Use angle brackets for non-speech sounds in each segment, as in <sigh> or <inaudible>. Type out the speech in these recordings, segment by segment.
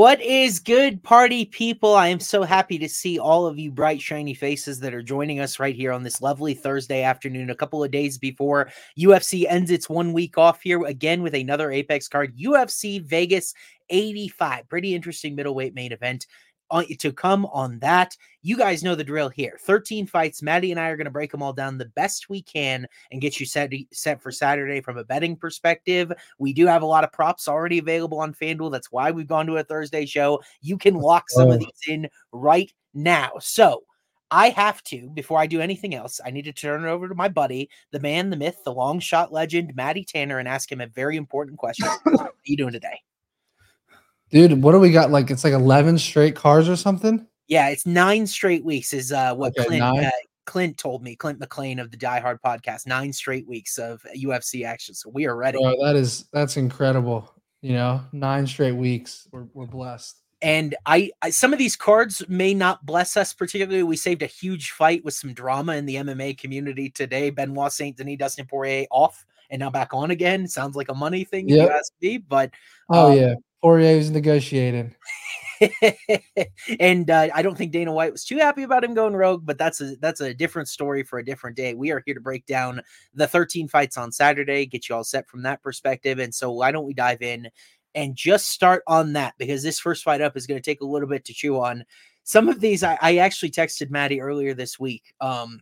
What is good, party people? I am so happy to see all of you bright, shiny faces that are joining us right here on this lovely Thursday afternoon, a couple of days before UFC ends its one week off here again with another Apex card, UFC Vegas 85. Pretty interesting middleweight main event to come on that. You guys know the drill here. 13 fights. Maddie and I are going to break them all down the best we can and get you set set for Saturday from a betting perspective. We do have a lot of props already available on FanDuel. That's why we've gone to a Thursday show. You can lock some of these in right now. So, I have to, before I do anything else, I need to turn it over to my buddy, the man, the myth, the long shot legend, Maddie Tanner, and ask him a very important question. what are you doing today? Dude, what do we got? Like it's like eleven straight cars or something. Yeah, it's nine straight weeks. Is uh, what okay, Clint uh, Clint told me. Clint McLean of the Die Hard podcast. Nine straight weeks of UFC action. So we are ready. Oh, that is that's incredible. You know, nine straight weeks. We're we're blessed. And I, I, some of these cards may not bless us particularly. We saved a huge fight with some drama in the MMA community today. Benoit Saint Denis, Dustin Poirier off and now back on again. Sounds like a money thing, yep. you ask me. But oh um, yeah, was negotiating. <laughs> and uh, I don't think Dana White was too happy about him going rogue, but that's a that's a different story for a different day. We are here to break down the 13 fights on Saturday, get you all set from that perspective. And so why don't we dive in and just start on that because this first fight up is going to take a little bit to chew on. Some of these I, I actually texted Maddie earlier this week. Um,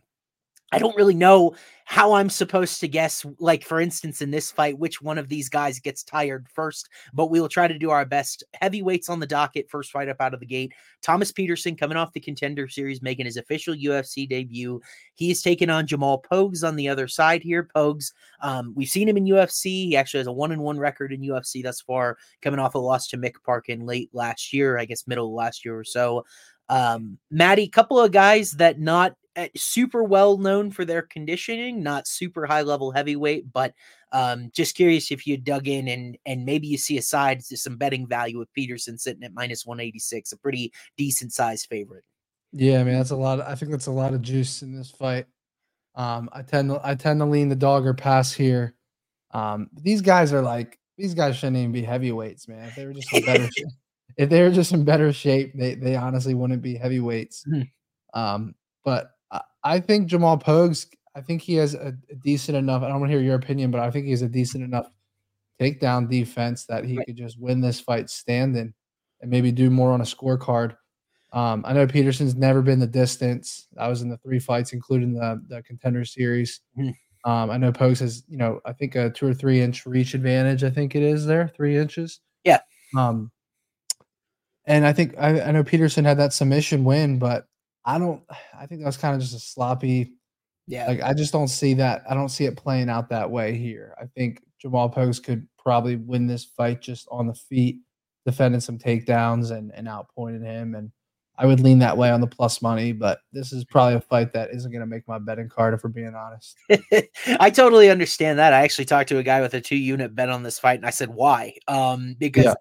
I don't really know how I'm supposed to guess, like for instance, in this fight, which one of these guys gets tired first, but we will try to do our best. Heavyweights on the docket, first fight up out of the gate. Thomas Petersen coming off the contender series, making his official UFC debut. He's taking on Jamal Pogues on the other side here. Pogues, um, we've seen him in UFC. He actually has a one and one record in UFC thus far, coming off a loss to Mick Parkin late last year, I guess middle of last year or so. Um, Maddie, couple of guys that not super well known for their conditioning, not super high level heavyweight, but um, just curious if you dug in and and maybe you see a side to some betting value with Petersen sitting at minus 186, a pretty decent sized favorite. Yeah, I mean that's a lot. Of, I think that's a lot of juice in this fight. Um, I tend to I tend to lean the dog or pass here. Um, these guys are like these guys shouldn't even be heavyweights, man. If they were just in better <laughs> if they were just in better shape, they they honestly wouldn't be heavyweights. Mm-hmm. Um, but I think Jamal Pogues. I think he has a, a decent enough. I don't want to hear your opinion, but I think he has a decent enough takedown defense that he right. could just win this fight standing and maybe do more on a scorecard. Um, I know Petersen's never been the distance. I was in the three fights, including the the contender series. Mm-hmm. Um, I know Pogues has, you know, I think a two or three inch reach advantage. I think it is there, three inches. Yeah. Um, and I think I, I know Petersen had that submission win, but I don't. <sighs> I think that was kind of just a sloppy. Yeah. Like I just don't see that. I don't see it playing out that way here. I think Jamal Pogues could probably win this fight just on the feet, defending some takedowns and and outpointing him. And I would lean that way on the plus money, but this is probably a fight that isn't going to make my betting card if we're being honest. <laughs> I totally understand that. I actually talked to a guy with a two unit bet on this fight, and I said why? Um, because yeah.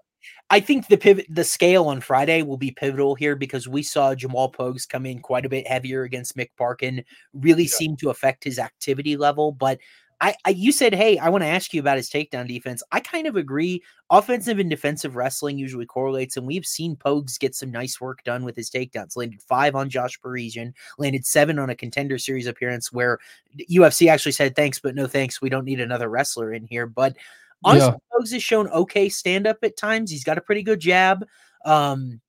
I think the pivot, the scale on Friday will be pivotal here because we saw Jamal Pogues come in quite a bit heavier against Mick Parkin, really yeah. seem to affect his activity level. But I, I, you said, hey, I want to ask you about his takedown defense. I kind of agree. Offensive and defensive wrestling usually correlates, and we've seen Pogues get some nice work done with his takedowns. Landed five on Josh Parisian, landed seven on a contender series appearance where UFC actually said thanks, but no thanks. We don't need another wrestler in here. But Honestly, yeah. has shown okay stand up at times. He's got a pretty good jab. Um,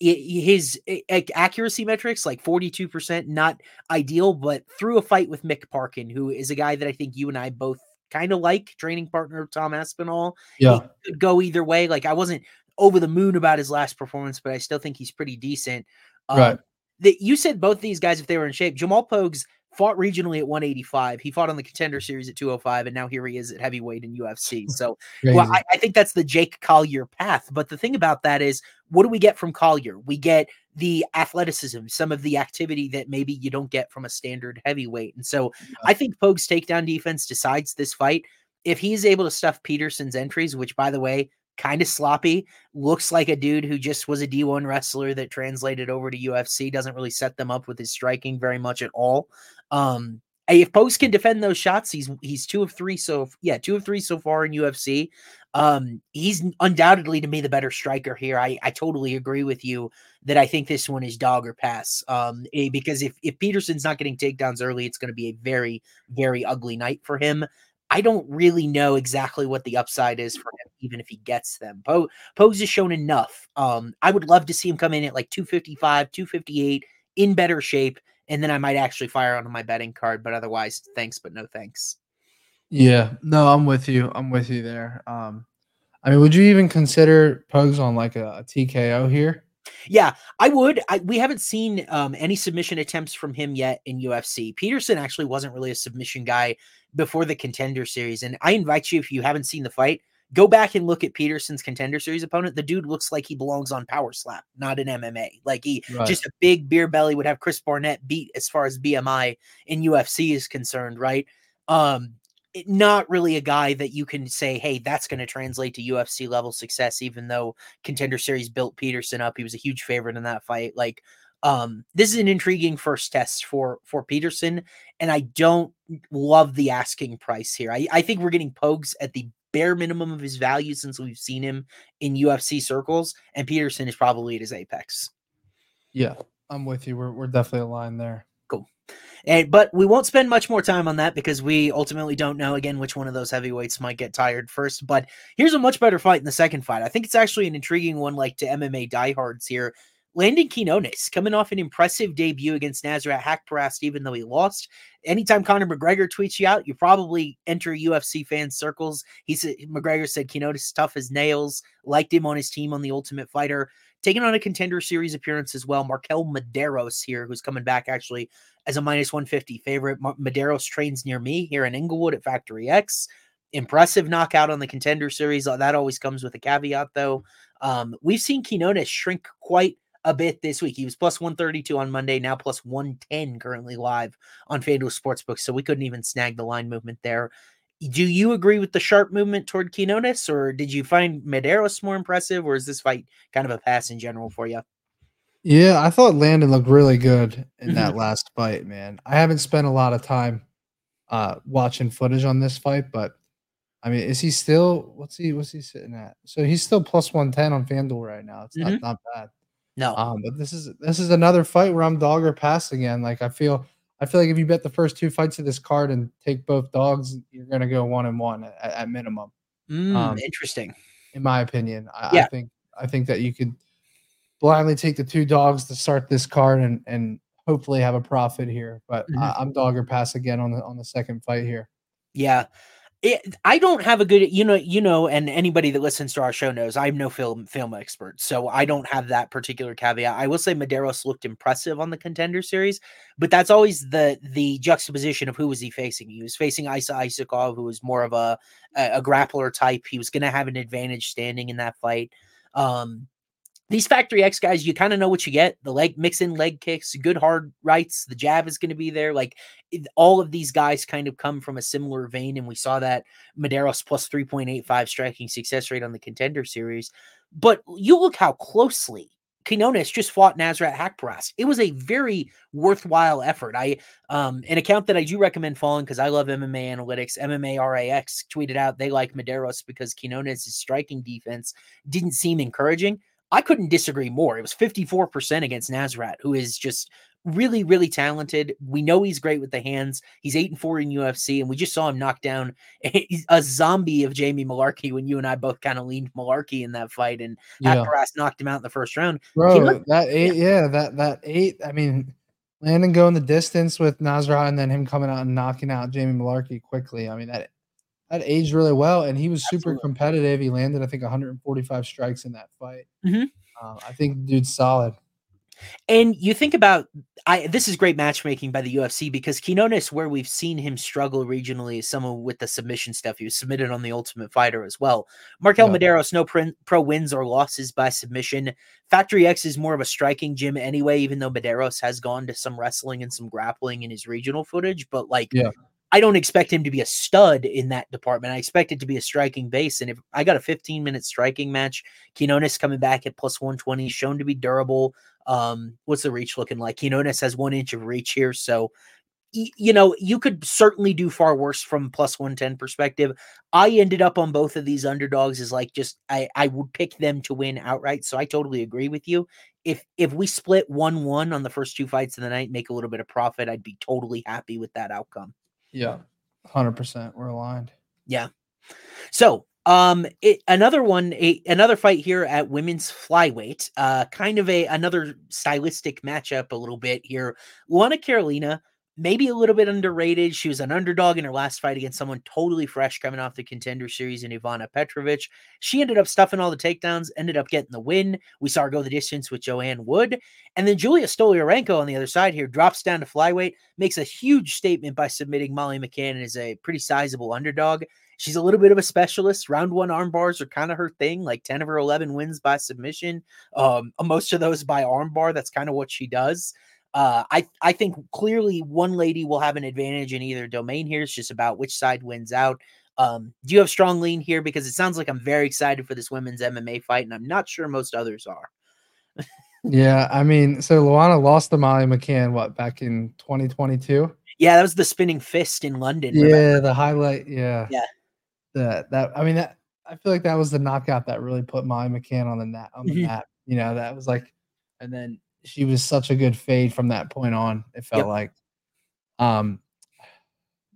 his accuracy metrics like 42% not ideal but through a fight with mick parkin who is a guy that i think you and i both kind of like training partner of tom aspinall yeah he could go either way like i wasn't over the moon about his last performance but i still think he's pretty decent um, right that you said both these guys if they were in shape jamal pogues fought regionally at 185. He fought on the contender series at 205, and now here he is at heavyweight in UFC. <laughs> So, well, I, I, think that's the Jake Collier path. But the thing about that is, what do we get from Collier? We get the athleticism, some of the activity that maybe you don't get from a standard heavyweight. And so, yeah. I think Pogue's takedown defense decides this fight. If he's able to stuff Petersen's entries, which by the way, kind of sloppy. Looks like a dude who just was a D1 wrestler that translated over to UFC. Doesn't really set them up with his striking very much at all. Um, if Pogues can defend those shots, he's he's two of three. So yeah, two of three so far in UFC. Um, he's undoubtedly to me the better striker here. I I totally agree with you that I think this one is dog or pass. Um, eh, because if if Petersen's not getting takedowns early, it's going to be a very very ugly night for him. I don't really know exactly what the upside is for him, even if he gets them. Po- Pogues has shown enough. Um, I would love to see him come in at like 255, 258 in better shape and then I might actually fire on my betting card. But otherwise, thanks, but no thanks. Yeah, no, I'm with you. I'm with you there. Um, I mean, would you even consider Pogues on like a, a TKO here? Yeah, I would. I, we haven't seen um, any submission attempts from him yet in UFC. Petersen actually wasn't really a submission guy before the contender series. And I invite you, if you haven't seen the fight, Go back and look at Petersen's contender series opponent. The dude looks like he belongs on Power Slap, not in MMA. Like he right. just a big beer belly would have Chris Barnett beat as far as BMI in UFC is concerned, right? Um, it, not really a guy that you can say, hey, that's going to translate to UFC level success, even though contender series built Petersen up. He was a huge favorite in that fight. Like, um, this is an intriguing first test for for Petersen, and I don't love the asking price here. I, I think we're getting Pogues at the bare minimum of his value since we've seen him in UFC circles, and Petersen is probably at his apex. Yeah, I'm with you. We're we're definitely aligned there. Cool. And but we won't spend much more time on that because we ultimately don't know again which one of those heavyweights might get tired first. But here's a much better fight in the second fight. I think it's actually an intriguing one, like to MMA diehards here. Landon Quinones coming off an impressive debut against Nasrat Haqparast, even though he lost. Anytime Conor McGregor tweets you out, you probably enter UFC fan circles. He said McGregor said Quinones tough as nails, liked him on his team on the Ultimate Fighter, taking on a contender series appearance as well. Marquel Mederos here, who's coming back actually as a minus 150 favorite. Maderos trains near me here in Englewood at Factory X. Impressive knockout on the contender series. That always comes with a caveat, though. Um, we've seen Quinones shrink quite a bit this week. He was plus 132 on Monday, now plus 110 currently live on FanDuel Sportsbook. So we couldn't even snag the line movement there. Do you agree with the sharp movement toward Quinones, or did you find Mederos more impressive, or is this fight kind of a pass in general for you? Yeah, I thought Landon looked really good in that mm-hmm. last fight, man. I haven't spent a lot of time uh watching footage on this fight, but I mean, is he still what's he what's he sitting at? So he's still plus 110 on FanDuel right now. It's mm-hmm. not, not bad. No. Um, but this is this is another fight where I'm dog or pass again. Like I feel I feel like if you bet the first two fights of this card and take both dogs, you're gonna go one and one at, at minimum. Mm, um, interesting. In my opinion. I, yeah. I think I think that you could blindly take the two dogs to start this card and and hopefully have a profit here. But mm-hmm. I, I'm dog or pass again on the on the second fight here. Yeah. It, I don't have a good, you know, you know, and anybody that listens to our show knows I'm no film film expert, so I don't have that particular caveat. I will say Mederos looked impressive on the contender series, but that's always the the juxtaposition of who was he facing. He was facing Isa Isakov, who was more of a a, a grappler type. He was going to have an advantage standing in that fight. Um, these factory X guys, you kind of know what you get. The leg mix in leg kicks, good hard rights. The jab is going to be there. Like it, all of these guys kind of come from a similar vein, and we saw that Mederos' plus three point eight five striking success rate on the contender series. But you look how closely Quinones just fought Nasrat Haqparast. It was a very worthwhile effort. I um an account that I do recommend following because I love MMA analytics. MMA RAX tweeted out they like Mederos because Quinones' striking defense didn't seem encouraging. I couldn't disagree more. It was 54% against Nasrat, who is just really, really talented. We know he's great with the hands. He's eight and four in UFC, and we just saw him knock down a, <laughs> a zombie of Jamie Mullarkey when you and I both kind of leaned Mullarkey in that fight, and yeah. knocked him out in the first round. Bro, that <laughs> eight, yeah. yeah, that that eight. I mean, Landon going the distance with Nasrat, and then him coming out and knocking out Jamie Mullarkey quickly. I mean that that aged really well, and he was super Absolutely. competitive. He landed, I think, 145 strikes in that fight. Mm-hmm. Um, I think dude's solid. And you think about I this is great matchmaking by the UFC because Quinones, where we've seen him struggle regionally, is someone with the submission stuff. He was submitted on the Ultimate Fighter as well. Marquel yeah. Mederos, no pro, pro wins or losses by submission. Factory X is more of a striking gym anyway, even though Mederos has gone to some wrestling and some grappling in his regional footage. But like yeah. I don't expect him to be a stud in that department. I expect it to be a striking base. And if I got a 15 minute striking match, Quinones coming back at plus 120, shown to be durable. Um, what's the reach looking like? Quinones has one inch of reach here. So you know, you could certainly do far worse from plus 110 perspective. I ended up on both of these underdogs as like just I I would pick them to win outright. So I totally agree with you. If if we split 1-1 on the first two fights of the night, make a little bit of profit, I'd be totally happy with that outcome. Yeah. 100% we're aligned. Yeah. So, um, it, another one, a, another fight here at women's flyweight. Uh, kind of a another stylistic matchup a little bit here. Luana Carolina maybe a little bit underrated. She was an underdog in her last fight against someone totally fresh coming off the contender series in Ivana Petrovic. She ended up stuffing all the takedowns, ended up getting the win. We saw her go the distance with Joanne Wood. And then Julia Stoliarenko on the other side here drops down to flyweight, makes a huge statement by submitting Molly McCann is a pretty sizable underdog. She's a little bit of a specialist. Round one arm bars are kind of her thing, like 10 of her 11 wins by submission. Um, most of those by armbar. That's kind of what she does. Uh, I I think clearly one lady will have an advantage in either domain here. It's just about which side wins out. Um, do you have strong lean here? Because it sounds like I'm very excited for this women's MMA fight, and I'm not sure most others are. yeah, I mean, so Luana lost to Molly McCann what back in 2022. Yeah, that was the spinning fist in London. Yeah, remember? the highlight. Yeah, yeah. That that I mean that I feel like that was the knockout that really put Molly McCann on the net on the mm-hmm. <laughs> map. You know, that was like, and then she was such a good fade from that point on. It felt yep. like. Um,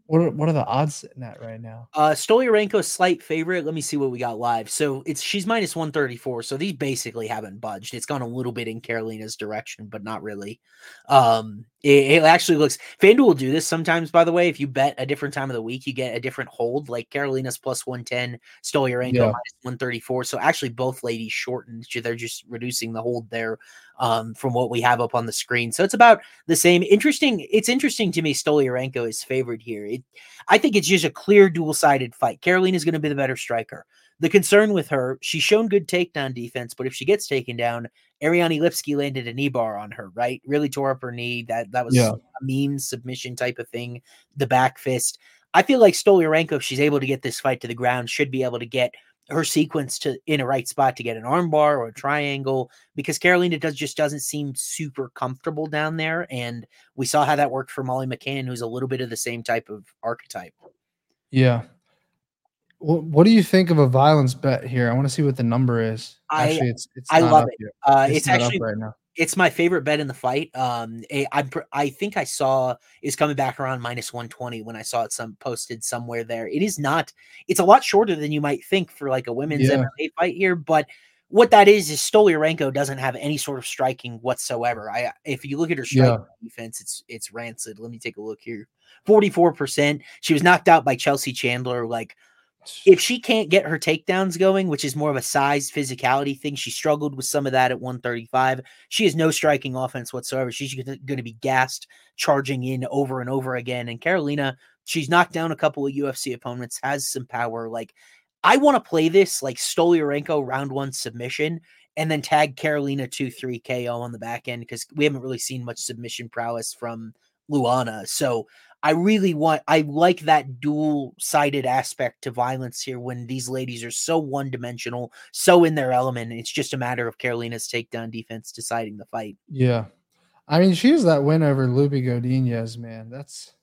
what are, what are the odds sitting at right now? Uh, Stoliarenko slight favorite. Let me see what we got live. So it's she's minus one thirty four. So these basically haven't budged. It's gone a little bit in Carolina's direction, but not really. Um, it, actually looks FanDuel will do this sometimes, by the way. If you bet a different time of the week, you get a different hold, like Carolina's plus 110, Stoliarenko yeah. minus 134. So actually, both ladies shortened. They're just reducing the hold there um, from what we have up on the screen. So it's about the same. Interesting. It's interesting to me. Stoliarenko is favored here. It, I think it's just a clear dual sided fight. Carolina is going to be the better striker. The concern with her, she's shown good takedown defense, but if she gets taken down, Ariane Lipski landed a knee bar on her, right? Really tore up her knee. That that was yeah. a mean submission type of thing. The back fist. I feel like Stoliarenko, if she's able to get this fight to the ground, should be able to get her sequence to in a right spot to get an armbar or a triangle because Carolina does just doesn't seem super comfortable down there. And we saw how that worked for Molly McCann, who's a little bit of the same type of archetype. Yeah, what do you think of a violence bet here? I want to see what the number is. Actually, it's, it's I love it. Uh, it's, it's actually right now. It's my favorite bet in the fight. Um, I I think I saw is coming back around minus one twenty when I saw it some posted somewhere there. It is not. It's a lot shorter than you might think for like a women's yeah. MMA fight here, but what that is is Stoliarenko doesn't have any sort of striking whatsoever. I if you look at her strike yeah. defense, it's it's rancid. Let me take a look here. 44%. She was knocked out by Chelsea Chandler like if she can't get her takedowns going, which is more of a size physicality thing, she struggled with some of that at 135. She has no striking offense whatsoever. She's going to be gassed, charging in over and over again. And Carolina, she's knocked down a couple of UFC opponents, has some power. Like, I want to play this like Stoliarenko round one submission and then tag Carolina 2 3 KO on the back end because we haven't really seen much submission prowess from Luana. So I really want I like that dual sided aspect to violence here when these ladies are so one dimensional, so in their element. It's just a matter of Carolina's takedown defense deciding the fight. Yeah. I mean, she has that win over Loopy Godinez, man. That's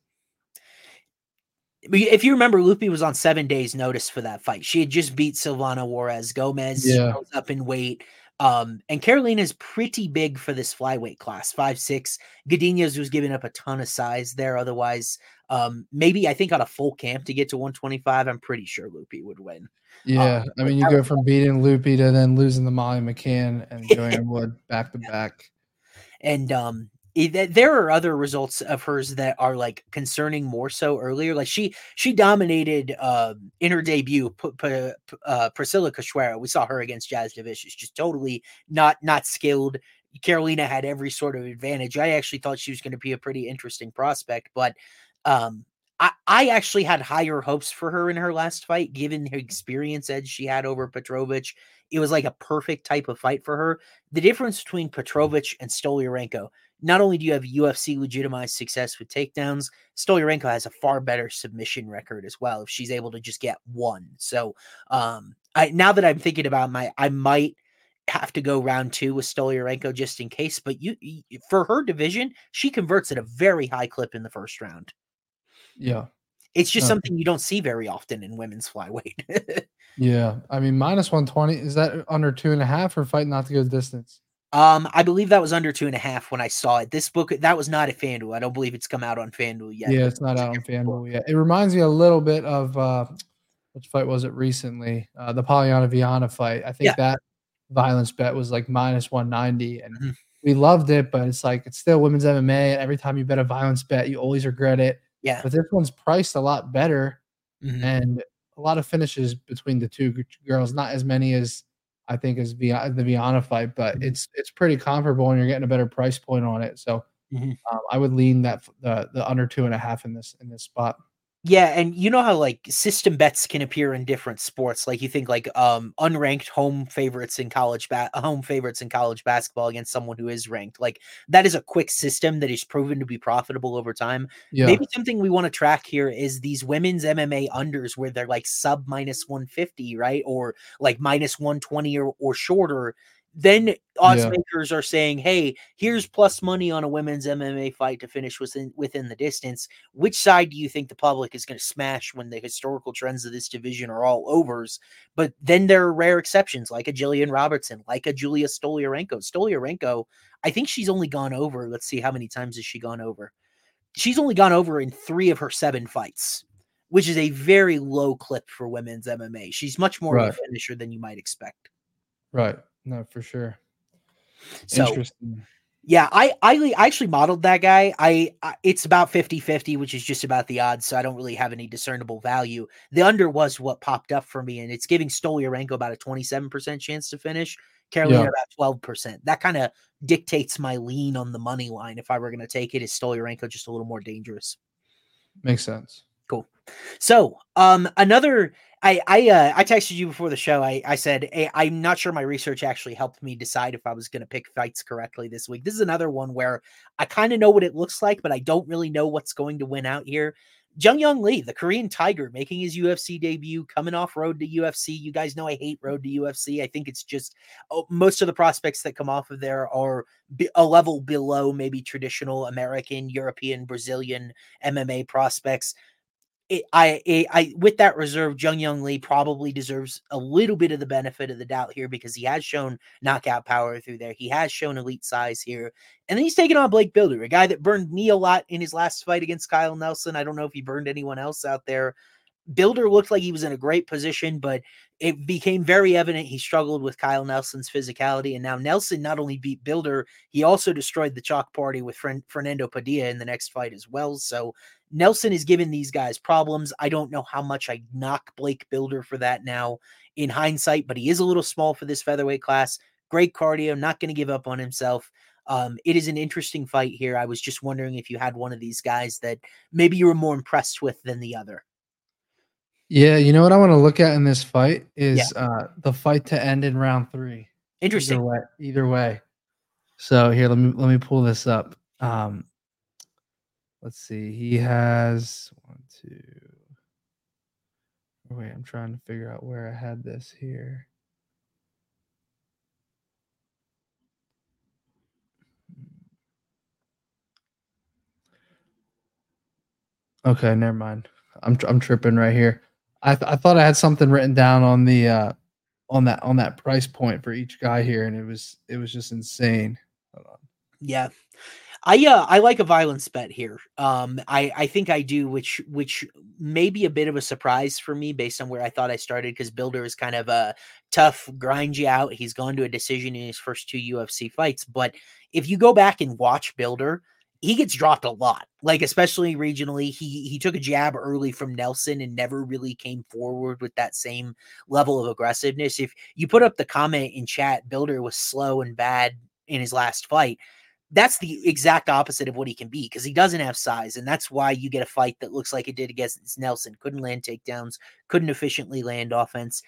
if you remember, Loopy was on seven days' notice for that fight. She had just beat Silvana Juarez Gomez. Yeah. up in weight. Um, and Carolina is pretty big for this flyweight class, five six. Godinez was giving up a ton of size there. Otherwise, um, maybe I think on a full camp to get to 125, I'm pretty sure Loopy would win. Yeah, um, I mean, you go from beating Loopy to then losing the Molly McCann and <laughs> Joanne Wood back to back. And um, there are other results of hers that are like concerning more so earlier. Like she she dominated uh, in her debut. P- p- uh, Priscilla Cachoeira, we saw her against Jazz Divicious, just totally not not skilled. Carolina had every sort of advantage. I actually thought she was going to be a pretty interesting prospect, but um, I, I actually had higher hopes for her in her last fight, given the experience edge she had over Petrovic. It was like a perfect type of fight for her. The difference between Petrovic and Stoliarenko not only do you have UFC legitimized success with takedowns, Stoliarenko has a far better submission record as well if she's able to just get one. So, um, I now that I'm thinking about my, I might have to go round two with Stoliarenko just in case. But you, for her division, she converts at a very high clip in the first round. Yeah, it's just something you don't see very often in women's flyweight. <laughs> yeah, I mean, minus one twenty is that under two and a half or fight not to go the distance? Um, I believe that was under two and a half when I saw it. This book that was not at FanDuel. I don't believe it's come out on FanDuel yet. Yeah, it's not out on FanDuel yet. It reminds me a little bit of uh which fight was it recently? Uh the Polyana Viana fight. I think yeah. that violence bet was like minus 190 and mm-hmm. we loved it, but it's like it's still women's MMA. And every time you bet a violence bet, you always regret it. Yeah. But this one's priced a lot better mm-hmm. and a lot of finishes between the two girls, not as many as I think is the the Viana fight, but mm-hmm. it's it's pretty comparable, and you're getting a better price point on it. So mm-hmm. um, I would lean that the the under two and a half in this in this spot. Yeah, and you know how like system bets can appear in different sports. Like you think like um unranked home favorites in college ba- home favorites in college basketball against someone who is ranked. Like that is a quick system that is proven to be profitable over time. Yeah. Maybe something we want to track here is these women's MMA unders where they're like sub minus 150, right? Or like minus 120 or, or shorter then odds yeah. makers are saying, "Hey, here's plus money on a women's MMA fight to finish within within the distance. Which side do you think the public is going to smash when the historical trends of this division are all overs?" But then there are rare exceptions, like a Jillian Robertson, like a Julia Stoliarenko. Stoliarenko, I think she's only gone over. Let's see, how many times has she gone over? She's only gone over in three of her seven fights, which is a very low clip for women's MMA. She's much more right. of a finisher than you might expect. Right. No, for sure. So, Interesting. Yeah, I, I I actually modeled that guy. I, I, it's about 50-50, which is just about the odds, so I don't really have any discernible value. The under was what popped up for me, and it's giving Stoliarenko about a 27% chance to finish, Carolina yeah. about 12%. That kind of dictates my lean on the money line. If I were going to take it, is Stoliarenko just a little more dangerous? Makes sense. Cool. So, um, another I I uh, I texted you before the show. I I said hey, I'm not sure my research actually helped me decide if I was going to pick fights correctly this week. This is another one where I kind of know what it looks like, but I don't really know what's going to win out here. Jung Young Lee, the Korean Tiger, making his UFC debut, coming off road to UFC. You guys know I hate road to UFC. I think it's just oh, most of the prospects that come off of there are a level below maybe traditional American, European, Brazilian MMA prospects I, I, with that reserve, Jung Young Lee probably deserves a little bit of the benefit of the doubt here because he has shown knockout power through there. He has shown elite size here, and then he's taking on Blake Bilder, a guy that burned me a lot in his last fight against Kyle Nelson. I don't know if he burned anyone else out there. Bilder looked like he was in a great position, but it became very evident he struggled with Kyle Nelson's physicality. And now Nelson not only beat Bilder, he also destroyed the chalk party with Fernando Padilla in the next fight as well. So Nelson is giving these guys problems. I don't know how much I knock Blake Bilder for that now in hindsight, but he is a little small for this featherweight class. Great cardio, not going to give up on himself. Um, it is an interesting fight here. I was just wondering if you had one of these guys that maybe you were more impressed with than the other. Yeah, you know what I want to look at in this fight is yeah. uh, the fight to end in round three. Interesting. Either way, either way. So here, let me let me pull this up. Um, let's see. He has one, two. Wait, I'm trying to figure out where I had this here. Okay, never mind. I'm I'm tripping right here. I th- I thought I had something written down on the uh on that on that price point for each guy here, and it was it was just insane. Yeah. I uh I like a violence bet here. Um I I think I do which which may be a bit of a surprise for me based on where I thought I started cuz Bilder is kind of a tough grind you out. He's gone to a decision in his first two UFC fights, but if you go back and watch Bilder, he gets dropped a lot. Like especially regionally, he he took a jab early from Nelson and never really came forward with that same level of aggressiveness. If you put up the comment in chat, Bilder was slow and bad in his last fight. That's the exact opposite of what he can be because he doesn't have size, and that's why you get a fight that looks like it did against Nelson. Couldn't land takedowns, couldn't efficiently land offense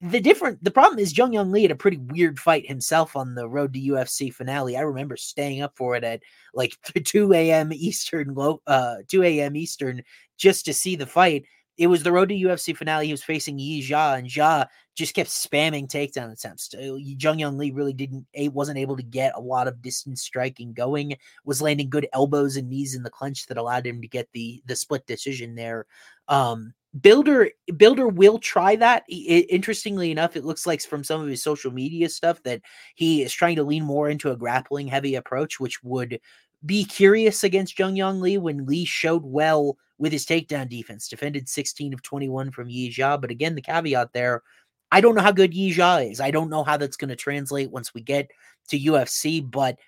the different the problem is Jung Young Lee had a pretty weird fight himself on the road to UFC finale. I remember staying up for it at like <laughs> 2 a.m. Eastern, uh, 2 a.m. Eastern just to see the fight. it was the road to UFC finale. He was facing Yi Zha, and Zha just kept spamming takedown attempts. Uh, Jung Young Lee really didn't wasn't able to get a lot of distance striking going. Was landing good elbows and knees in the clinch that allowed him to get the the split decision there. Um, Bilder Builder will try that. It, interestingly enough, it looks like from some of his social media stuff that he is trying to lean more into a grappling heavy approach, which would be curious against Jung Young Lee when Lee showed well with his takedown defense, defended 16 of 21 from Yi Zha. But again, the caveat there, I don't know how good Yi Zha is. I don't know how that's going to translate once we get to UFC, but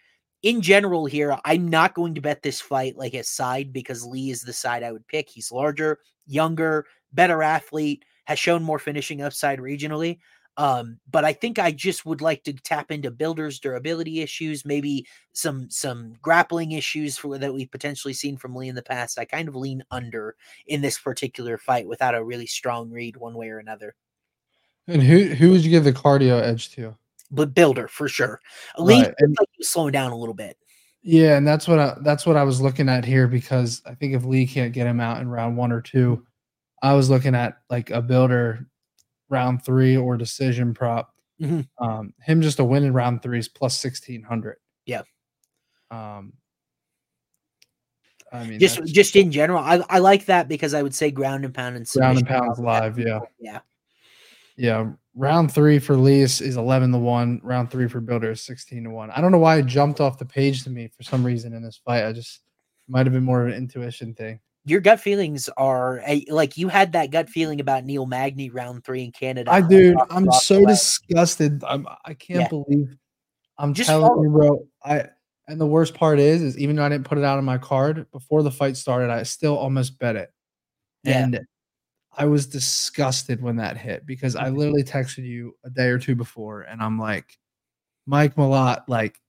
in general here, I'm not going to bet this fight like a side because Lee is the side I would pick. He's larger, younger, better athlete, has shown more finishing upside regionally. Um, but I think I just would like to tap into Bilder's durability issues, maybe some some grappling issues for, that we've potentially seen from Lee in the past. I kind of lean under in this particular fight without a really strong read one way or another. And who who would you give the cardio edge to? But Bilder for sure. Lee right. like slowing down a little bit. Yeah, and that's what I, that's what I was looking at here because I think if Lee can't get him out in round one or two, I was looking at like a Bilder round three or decision prop. Mm-hmm. Um, him just a win in round three is plus sixteen hundred. Yeah. Um, I mean, just just in general, I, I like that because I would say ground and pound and ground and pound live. Yeah. Yeah. Yeah. Round three for is, is eleven to one. Round three for Bilder is sixteen to one. I don't know why it jumped off the page to me for some reason in this fight. I just might have been more of an intuition thing your gut feelings are like you had that gut feeling about Neil Magny round three in Canada. I do. I'm so disgusted. I'm, I can't yeah. believe I'm Just telling follow. you, bro. I and the worst part is, is even though I didn't put it out on my card before the fight started, I still almost bet it. Yeah. And I was disgusted when that hit because I mm-hmm. literally texted you a day or two before, and I'm like, Mike Malott, like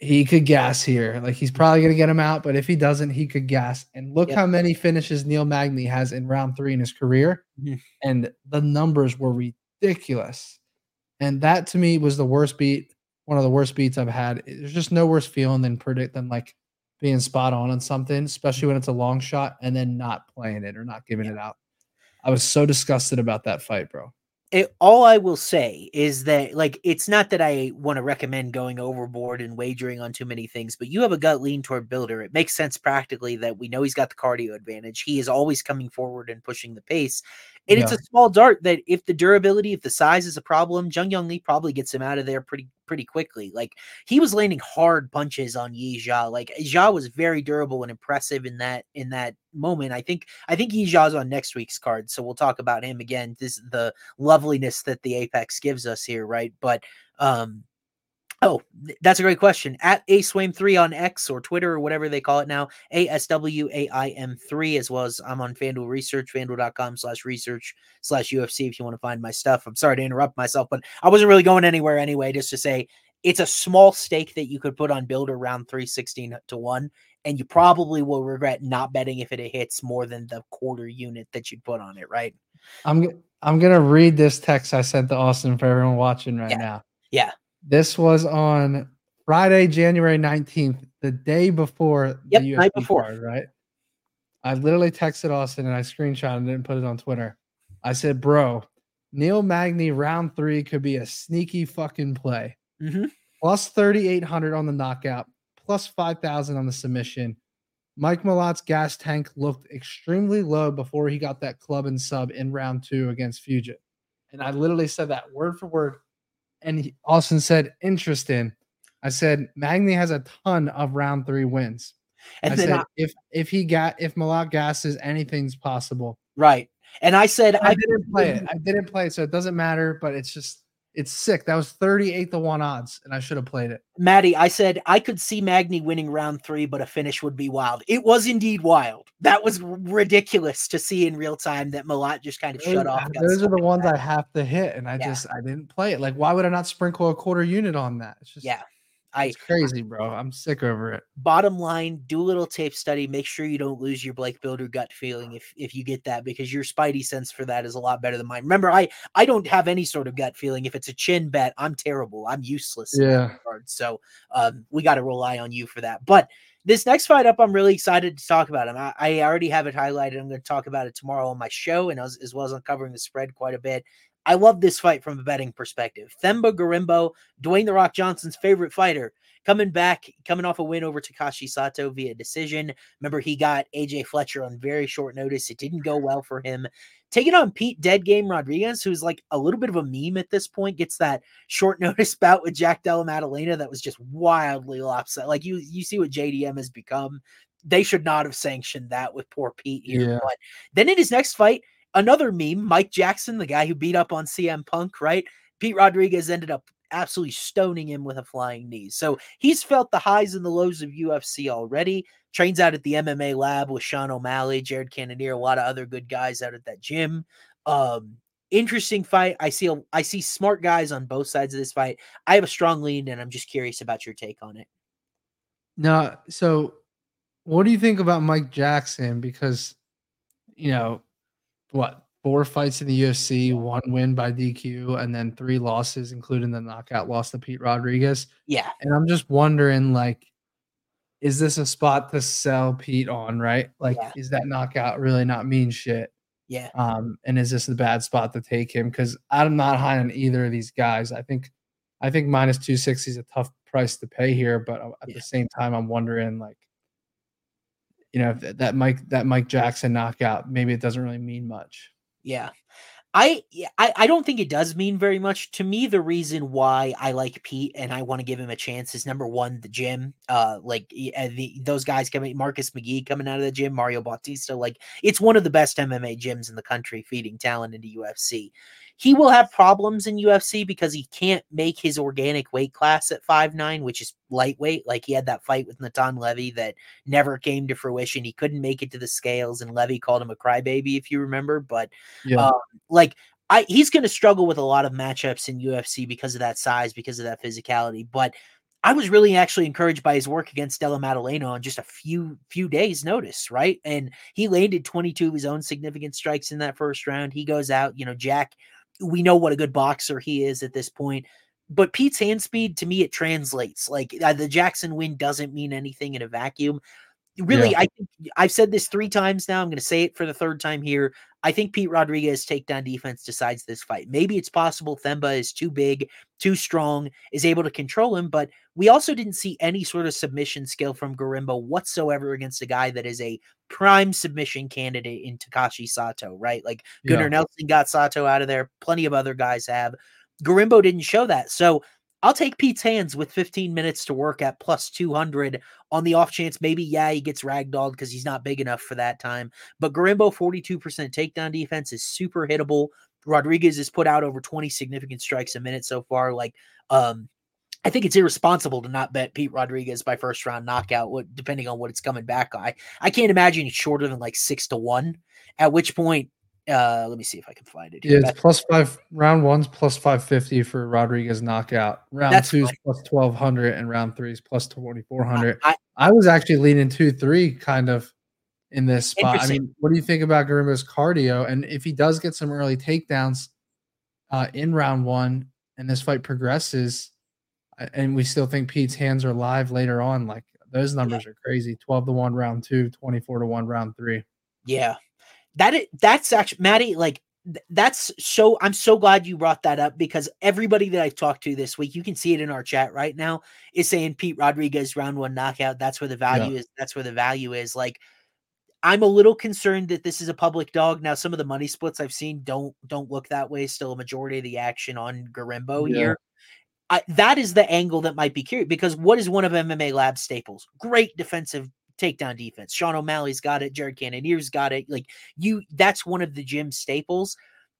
he could gas here. Like he's probably going to get him out, but if he doesn't, he could gas. And look yep. how many finishes Neil Magny has in round three in his career. Mm-hmm. And the numbers were ridiculous. And that to me was the worst beat, one of the worst beats I've had. There's just no worse feeling than predict than like being spot on on something, especially when it's a long shot and then not playing it or not giving it out. I was so disgusted about that fight, bro it, all I will say is that, like, it's not that I want to recommend going overboard and wagering on too many things, but you have a gut lean toward Bilder. It makes sense practically that we know he's got the cardio advantage. He is always coming forward and pushing the pace. And yeah. it's a small dart that if the durability, if the size is a problem, Jung Young Lee probably gets him out of there pretty pretty quickly. Like he was landing hard punches on Yi Zha. Like Zha was very durable and impressive in that in that moment. I think I think Yi Zha's on next week's card, so we'll talk about him again. This the loveliness that the Apex gives us here, right? But um Oh, that's a great question. At ASWAIM3 on X or Twitter or whatever they call it now, A-S-W-A-I-M-3, as well as I'm on FanDuel Research, fanduel.com slash research slash UFC if you want to find my stuff. I'm sorry to interrupt myself, but I wasn't really going anywhere anyway, just to say it's a small stake that you could put on Bilder round 316 to 1, and you probably will regret not betting if it hits more than the quarter unit that you put on it, right? I'm I'm gonna read this text I sent to Austin for everyone watching right yeah. now. Yeah. This was on Friday, January 19th, the day before yep, the UFC night before. Card, right? I literally texted Austin and I screenshot and didn't put it on Twitter. I said, bro, Neil Magny round three could be a sneaky fucking play. Mm-hmm. Plus 3,800 on the knockout, plus 5,000 on the submission. Mike Malott's gas tank looked extremely low before he got that club and sub in round two against Fugitt. And I literally said that word for word and he, Austin said, interesting. I said, Magny has a ton of round three wins. And I said, I, if if he got if Malott gasses, anything's possible. Right. And I said I, I didn't play it. I didn't play it, so it doesn't matter. But it's just it's sick. That was 38 to 1 odds, and I should have played it. Maddie, I said I could see Magny winning round three, but a finish would be wild. It was indeed wild. That was ridiculous to see in real time that Malott just kind of those, shut off. Those are the ones I have to hit, and I yeah. just I didn't play it. Like, why would I not sprinkle a quarter unit on that? It's just yeah. I, it's crazy, bro. I'm sick over it. Bottom line, do a little tape study. Make sure you don't lose your Blake Bilder gut feeling if if you get that, because your spidey sense for that is a lot better than mine. Remember, I I don't have any sort of gut feeling. If it's a chin bet, I'm terrible. I'm useless. Yeah. So um, we got to rely on you for that. But this next fight up, I'm really excited to talk about him. I, I already have it highlighted. I'm going to talk about it tomorrow on my show, and as, as well as uncovering the spread quite a bit. I love this fight from a betting perspective. Themba Gorimbo, Dwayne the Rock Johnson's favorite fighter, coming back, coming off a win over Takashi Sato via decision. Remember, he got AJ Fletcher on very short notice. It didn't go well for him. Taking on Pete Dead Game Rodriguez, who's like a little bit of a meme at this point, gets that short <laughs> notice bout with Jack Della Maddalena that was just wildly lopsided. Like you, you see what JDM has become. They should not have sanctioned that with poor Pete here. Yeah. But then in his next fight, another meme, Mike Jackson, the guy who beat up on CM Punk, right? Pete Rodriguez ended up absolutely stoning him with a flying knee. So he's felt the highs and the lows of UFC already. Trains out at the MMA lab with Sean O'Malley, Jared Cannonier, a lot of other good guys out at that gym. Um, interesting fight. I see a, I see smart guys on both sides of this fight. I have a strong lean, and I'm just curious about your take on it. No, so what do you think about Mike Jackson? Because you know what four fights in the UFC, one win by DQ, and then three losses, including the knockout loss to Pete Rodriguez. Yeah. And I'm just wondering, like, is this a spot to sell Pete on, right? Like, yeah. is that knockout really not mean shit? Yeah. Um, and is this a bad spot to take him? Because I'm not high on either of these guys. I think I think minus 260 is a tough price to pay here, but at yeah. the same time, I'm wondering like you know that Mike that Mike Jackson knockout maybe it doesn't really mean much. Yeah. I, I I don't think it does mean very much to me. The reason why I like Pete and I want to give him a chance is number one, the gym. Uh, like the, those guys coming, Marcus McGhee coming out of the gym, Mario Bautista. Like it's one of the best MMA gyms in the country, feeding talent into UFC. He will have problems in UFC because he can't make his organic weight class at five nine, which is lightweight. Like he had that fight with Natan Levy that never came to fruition. He couldn't make it to the scales, and Levy called him a crybaby, if you remember. But yeah. um, like I, he's going to struggle with a lot of matchups in UFC because of that size, because of that physicality. But I was really actually encouraged by his work against Della Maddalena on just a few few days' notice, right? And he landed 22 of his own significant strikes in that first round. He goes out, you know, Jack we know what a good boxer he is at this point. But Pete's hand speed, to me, it translates. Like uh, the Jackson win doesn't mean anything in a vacuum. Really, yeah. I think I've said this three times now. I'm going to say it for the third time here. I think Pete Rodriguez takedown defense decides this fight. Maybe it's possible Themba is too big, too strong, is able to control him, but we also didn't see any sort of submission skill from Gorimbo whatsoever against a guy that is a prime submission candidate in Takashi Sato, right? Like Gunnar yeah. Nelson got Sato out of there, plenty of other guys have. Gorimbo didn't show that. So I'll take Pete's hands with 15 minutes to work at plus 200 on the off chance maybe, yeah, he gets ragdolled because he's not big enough for that time. But Gorimbo, 42% takedown defense is super hittable. Rodriguez has put out over 20 significant strikes a minute so far. Like, um, I think it's irresponsible to not bet Pete Rodriguez by first round knockout, depending on what it's coming back I, I can't imagine he's shorter than like six to one. At which point, uh, let me see if I can find it. Here. Yeah, it's plus five. Round one's plus five fifty for Rodriguez knockout. Round That's two's plus twelve hundred, and round three's plus twenty four hundred. I, I, was actually leaning two three kind of in this spot. I mean, what do you think about Gorimbo's cardio? And if he does get some early takedowns uh, in round one, and this fight progresses, and we still think Pete's hands are live later on, like those numbers yeah. are crazy. Twelve to one round two, 24 to one round three. Yeah, that is, that's actually Maddie. Like that's so. I'm so glad you brought that up because everybody that I've talked to this week, you can see it in our chat right now, is saying Pete Rodriguez round one knockout. That's where the value yeah. is. That's where the value is. Like I'm a little concerned that this is a public dog. Now, some of the money splits I've seen don't don't look that way. Still, a majority of the action on Gorimbo yeah. here. I, that is the angle that might be curious because what is one of MMA Lab staples? Great defensive takedown defense. Sean O'Malley's got it. Jared Cannonier's got it. Like you, that's one of the gym staples.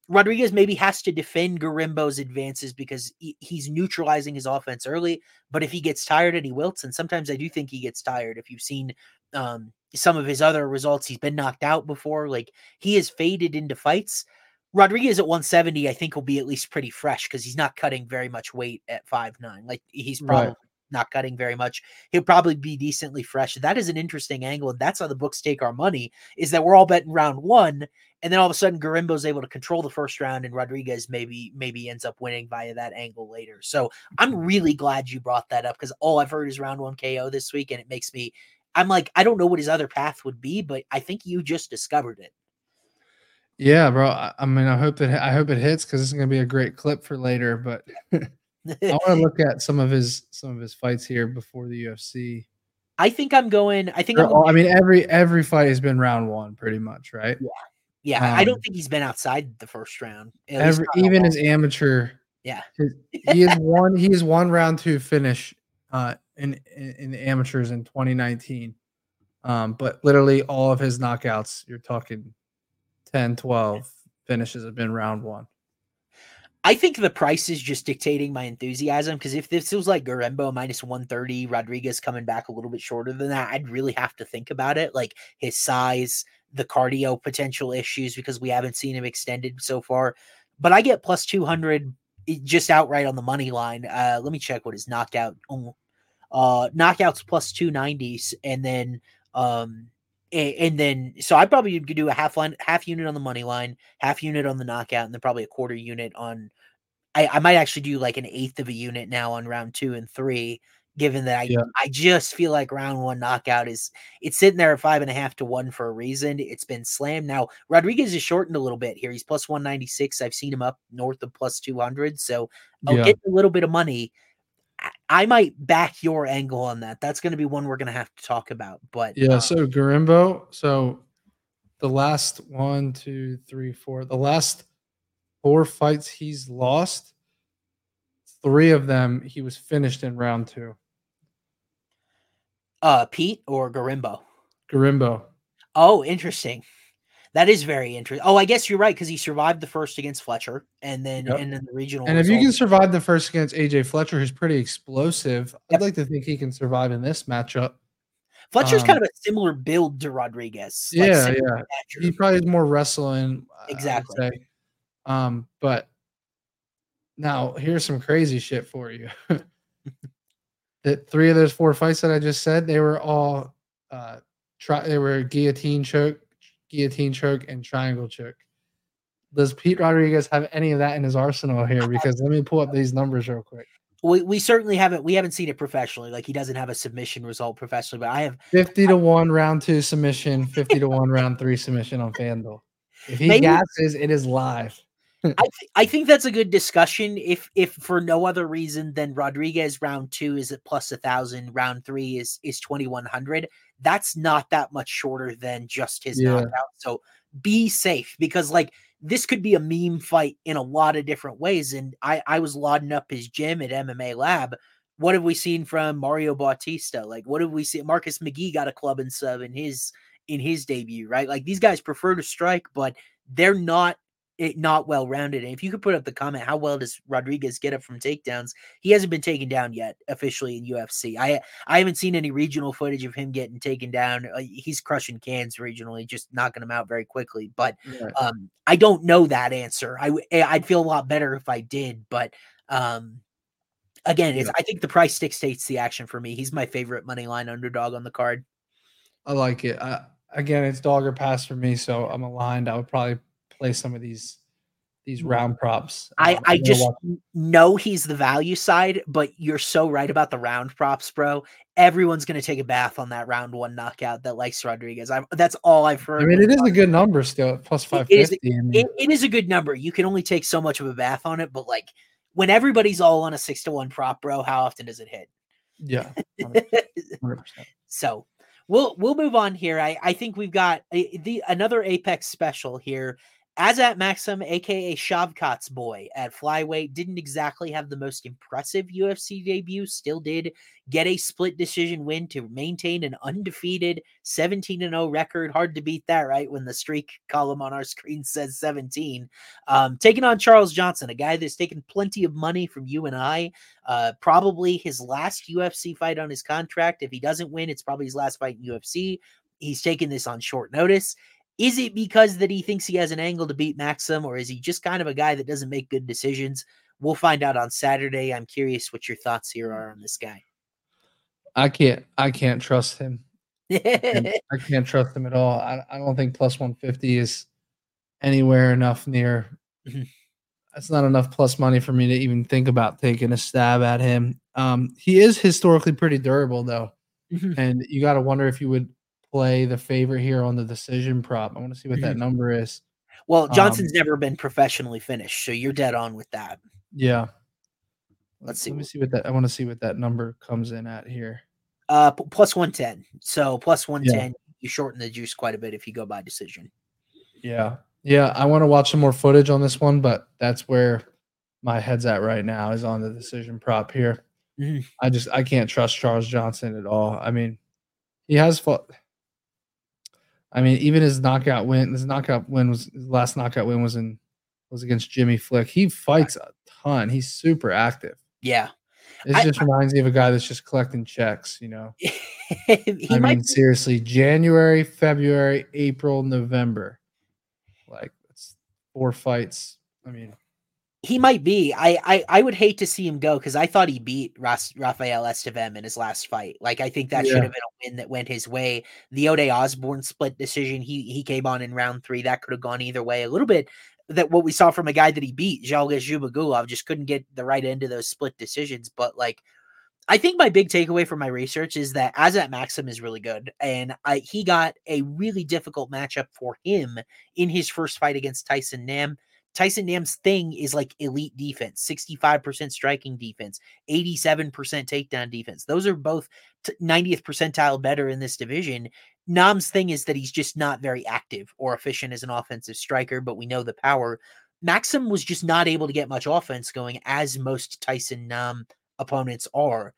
Rodriguez maybe has to defend Gorimbo's advances because he, he's neutralizing his offense early. But if he gets tired and he wilts, and sometimes I do think he gets tired. If you've seen um, some of his other results, he's been knocked out before. Like he has faded into fights. Rodriguez at 170, I think will be at least pretty fresh because he's not cutting very much weight at five nine. Like he's probably right not cutting very much. He'll probably be decently fresh. That is an interesting angle, and that's how the books take our money. Is that we're all betting round one, and then all of a sudden Gorimbo's able to control the first round, and Rodriguez maybe maybe ends up winning via that angle later. So I'm mm-hmm. really glad you brought that up because all I've heard is round one KO this week, and it makes me I'm like, I don't know what his other path would be, but I think you just discovered it. Yeah, bro. I, I mean, I hope that I hope it hits because it's gonna be a great clip for later. But <laughs> I want to look at some of his some of his fights here before the UFC. I think I'm going. I think I'm all- going, I mean, every every fight has been round one, pretty much, right? yeah. Yeah. I um, don't think he's been outside the first round. Every even his amateur, yeah. his, <laughs> he is one. He is one round two finish, uh, in in, in the amateurs in 2019. Um, but literally all of his knockouts, you're talking 10, 12 finishes have been round one. I think the price is just dictating my enthusiasm because if this was like Gorimbo minus 130, Rodriguez coming back a little bit shorter than that, I'd really have to think about it. Like his size, the cardio potential issues because we haven't seen him extended so far. But I get plus 200 just outright on the money line. Uh, let me check what his knockout. oh, Uh, knockouts plus 290s, and then um, and then so I probably could do a half line, half unit on the money line, half unit on the knockout, and then probably a quarter unit on. I, I might actually do like an eighth of a unit now on round two and three, given that I Yeah. I just feel like round one knockout is it's sitting there at five and a half to one for a reason. It's been slammed now. Rodriguez is shortened a little bit here. He's plus one ninety six. I've seen him up north of plus two hundred. So I'll Yeah. get a little bit of money. I- might back your angle on that. That's going to be one we're going to have to talk about. But Yeah. uh, So Gorimbo, so the last one, two, three, four, the last four fights he's lost, three of them he was finished in round two. uh, Pete or Gorimbo. Gorimbo. Oh, interesting. That is very interesting. Oh, I guess you're right because he survived the first against Fletcher, and then Yep. and then the regional. And if you can survive the first against AJ Fletcher, who's pretty explosive, Yep. I'd like to think he can survive in this matchup. Fletcher's um, kind of a similar build to Rodriguez. like Yeah, yeah. He probably is more wrestling. Exactly. Um, but now here's some crazy shit for you. <laughs> that three of those four fights that I just said, they were all uh try they were guillotine choke, guillotine choke, and triangle choke. Does Pete Rodriguez have any of that in his arsenal here? Because let me pull up these numbers real quick. we, we certainly haven't we haven't seen it professionally. Like he doesn't have a submission result professionally, but I have 50 to 1 round two submission, 50 to 1 round three submission on FanDuel. If he Maybe- gasses, it is live. Hmm. I, th- I think that's a good discussion. If if for no other reason than Rodriguez round two is at plus a thousand, round three is is twenty one hundred. That's not that much shorter than just his Yeah. knockout. So be safe because like this could be a meme fight in a lot of different ways. And I I was lauding up his gym at MMA Lab. What have we seen from Mario Bautista? Like what have we seen? Marcus McGhee got a club and sub in his in his debut, right? Like these guys prefer to strike, but they're not it not well rounded. And if you could put up the comment, how well does Rodriguez get up from takedowns? He hasn't been taken down yet officially in UFC. I I haven't seen any regional footage of him getting taken down. Uh, he's crushing cans regionally, just knocking them out very quickly. But um, I don't know that answer. I eh, I'd feel a lot better if I did, but um, again, it's Yeah. I think the price dictates the action for me. He's my favorite money line underdog on the card. I like it. I, again, it's dog or pass for me, so I'm aligned. I would probably play some of these these round props. I, Um, I I'm just know he's the value side, but you're so right about the round props, bro. Everyone's gonna take a bath on that round one knockout that likes Rodriguez. I, that's all I've heard. I mean, it is a good number still, plus It five is-. I mean, It, it is a good number. You can only take so much of a bath on it, but like when everybody's all on a six to one prop, bro, how often does it hit? yeah, <laughs> hundred percent. so we'll we'll move on here. I I think we've got a, the another Apex special here. Azat Maksum, aka Shavkat's boy at flyweight, didn't exactly have the most impressive UFC debut. Still did get a split decision win to maintain an undefeated 17 0 record. Hard to beat that, right? When the streak column on our screen says 17. Um, taking on Charles Johnson, a guy that's taken plenty of money from you and I. Uh, probably his last UFC fight on his contract. If he doesn't win, it's probably his last fight in UFC. He's taking this on short notice. Is it because that he thinks he has an angle to beat Maksum, or is he just kind of a guy that doesn't make good decisions? We'll find out on Saturday. I'm curious what your thoughts here are on this guy. I can't. I can't trust him. <laughs> I can't trust him at all. I, I don't think plus one fifty is anywhere enough near. Mhm. That's not enough plus money for me to even think about taking a stab at him. Um, he is historically pretty durable, though. Mhm. and you got to wonder if you would play the favorite here on the decision prop. I want to see what that Mhm. number is. Well, Um, Johnson's never been professionally finished, so you're dead on with that. Yeah. Let's see Let me see what that. I want to see what that number comes in at here. Uh, plus one ten. So plus one ten. You shorten the juice quite a bit if you go by decision. Yeah. Yeah. I want to watch some more footage on this one, but that's where my head's at right now is on the decision prop here. Mhm. I just I can't trust Charles Johnson at all. I mean, he has fought. I mean, even his knockout win, his knockout win was his last knockout win was in was against Jimmy Flick. He fights a ton. He's super active. Yeah, It I- just reminds me of a guy that's just collecting checks, you know. <laughs> I mean, seriously, January, February, April, November. Like it's four fights. I mean, he might be. I, I I would hate to see him go because I thought he beat Ras, Rafael Estevam in his last fight. Like I think that should have been a win that went his way. The Ode Osbourne split decision. He he came on in round three. That could have gone either way. A little bit that what we saw from a guy that he beat, Zhalgas Zhumagulov, just couldn't get the right end of those split decisions. But like I think my big takeaway from my research is that Azat Maksum is really good, and I, he got a really difficult matchup for him in his first fight against Tyson Nam. Tyson Nam's thing is like elite defense, 65% striking defense, 87% takedown defense. Those are both 90th percentile better in this division. Nam's thing is that he's just not very active or efficient as an offensive striker, but we know the power. Maksum was just not able to get much offense going as most Tyson Nam opponents are.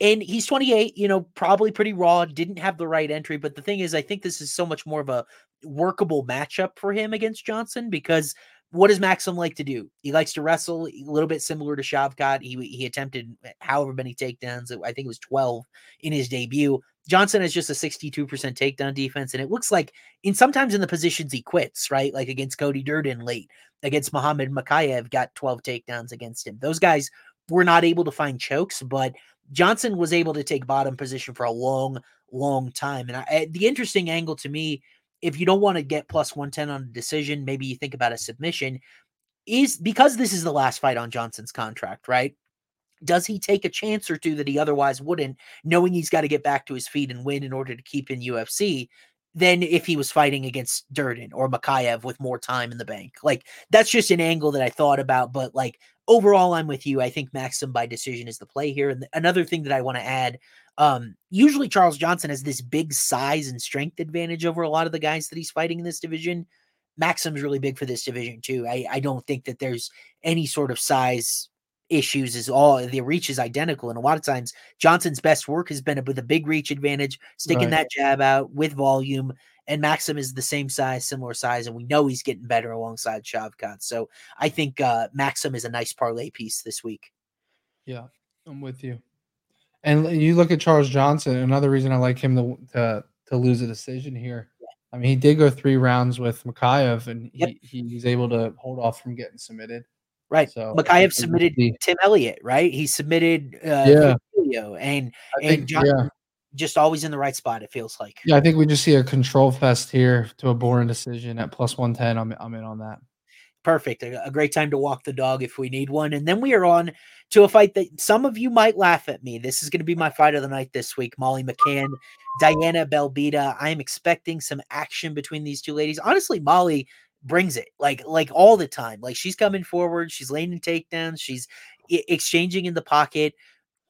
And he's 28, you know, probably pretty raw, didn't have the right entry. But the thing is, I think this is so much more of a workable matchup for him against Johnson because what does Maksum like to do? He likes to wrestle a little bit similar to Shavkat. He he attempted however many takedowns. I think it was 12 in his debut. Johnson has just a 62% takedown defense, and it looks like in sometimes in the positions he quits, right? Like against Cody Durden late, against Muhammad Mokaev, got 12 takedowns against him. Those guys were not able to find chokes, but Johnson was able to take bottom position for a long, long time. And I, the interesting angle to me, if you don't want to get plus 110 on a decision, maybe you think about a submission, is because this is the last fight on Johnson's contract, right? Does he take a chance or two that he otherwise wouldn't, knowing he's got to get back to his feet and win in order to keep in UFC? Than if he was fighting against Durden or Mokaev with more time in the bank. Like that's just an angle that I thought about. But like overall, I'm with you. I think Maksum by decision is the play here. And another thing that I want to add, um, usually Charles Johnson has this big size and strength advantage over a lot of the guys that he's fighting in this division. Maksum's really big for this division too. I, I don't think that there's any sort of size issues is all the reach is identical and a lot of times johnson's best work has been with a big reach advantage sticking Right. that jab out with volume and maksum is the same size similar size and we know he's getting better alongside shavkat so i think uh maksum is a nice parlay piece this week yeah, I'm with you. And you look at Charles Johnson. Another reason I like him to to, to lose a decision here. I mean, he did go three rounds with Mokaev, and Yep. he, he was able to hold off from getting submitted. right So, Mokaev submitted tim elliott right he submitted uh Yeah. And I and think, Johnson yeah, just always in the right spot it feels like yeah, I think we just see a control fest here to a boring decision at plus one ten. I'm I'm in on that. Perfect. A, a great time to walk the dog if we need one. And then we are on to a fight that some of you might laugh at me. This is going to be my fight of the night this week. Molly McCann, Diana Belbita. I am expecting some action between these two ladies. Honestly, Molly brings it like like all the time. Like she's coming forward, she's laying takedowns, she's e- exchanging in the pocket.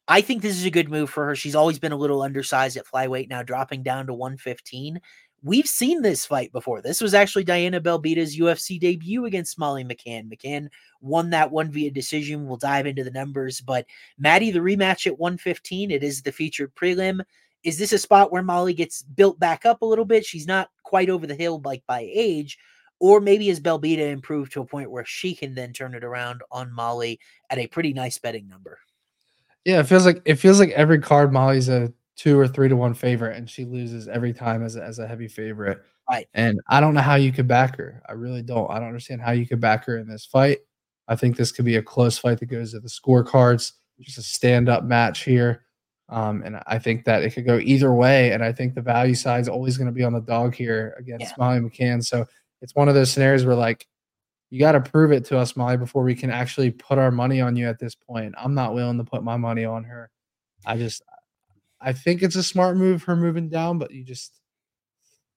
I think this is a good move for her. She's always been a little undersized at flyweight, now dropping down to 115. We've seen this fight before. This was actually Diana Belbita's UFC debut against Molly McCann. McCann won that one via decision. We'll dive into the numbers, but Maddie, the rematch at 115, it is the featured prelim. Is this a spot where Molly gets built back up a little bit? She's not quite over the hill like by age, or maybe has Belbita improved to a point where she can then turn it around on Molly at a pretty nice betting number? Yeah, it feels like it feels like every card Molly's a two or three to one favorite, and she loses every time as a, as a heavy favorite. Right. And I don't know how you could back her. I really don't. I don't understand how you could back her in this fight. I think this could be a close fight that goes to the scorecards. Just a stand up match here. Um, and I think that it could go either way. And I think the value side is always going to be on the dog here against Yeah. Molly McCann. So it's one of those scenarios where like you got to prove it to us, Molly, before we can actually put our money on you at this point. I'm not willing to put my money on her. I just, I think it's a smart move her moving down, but you just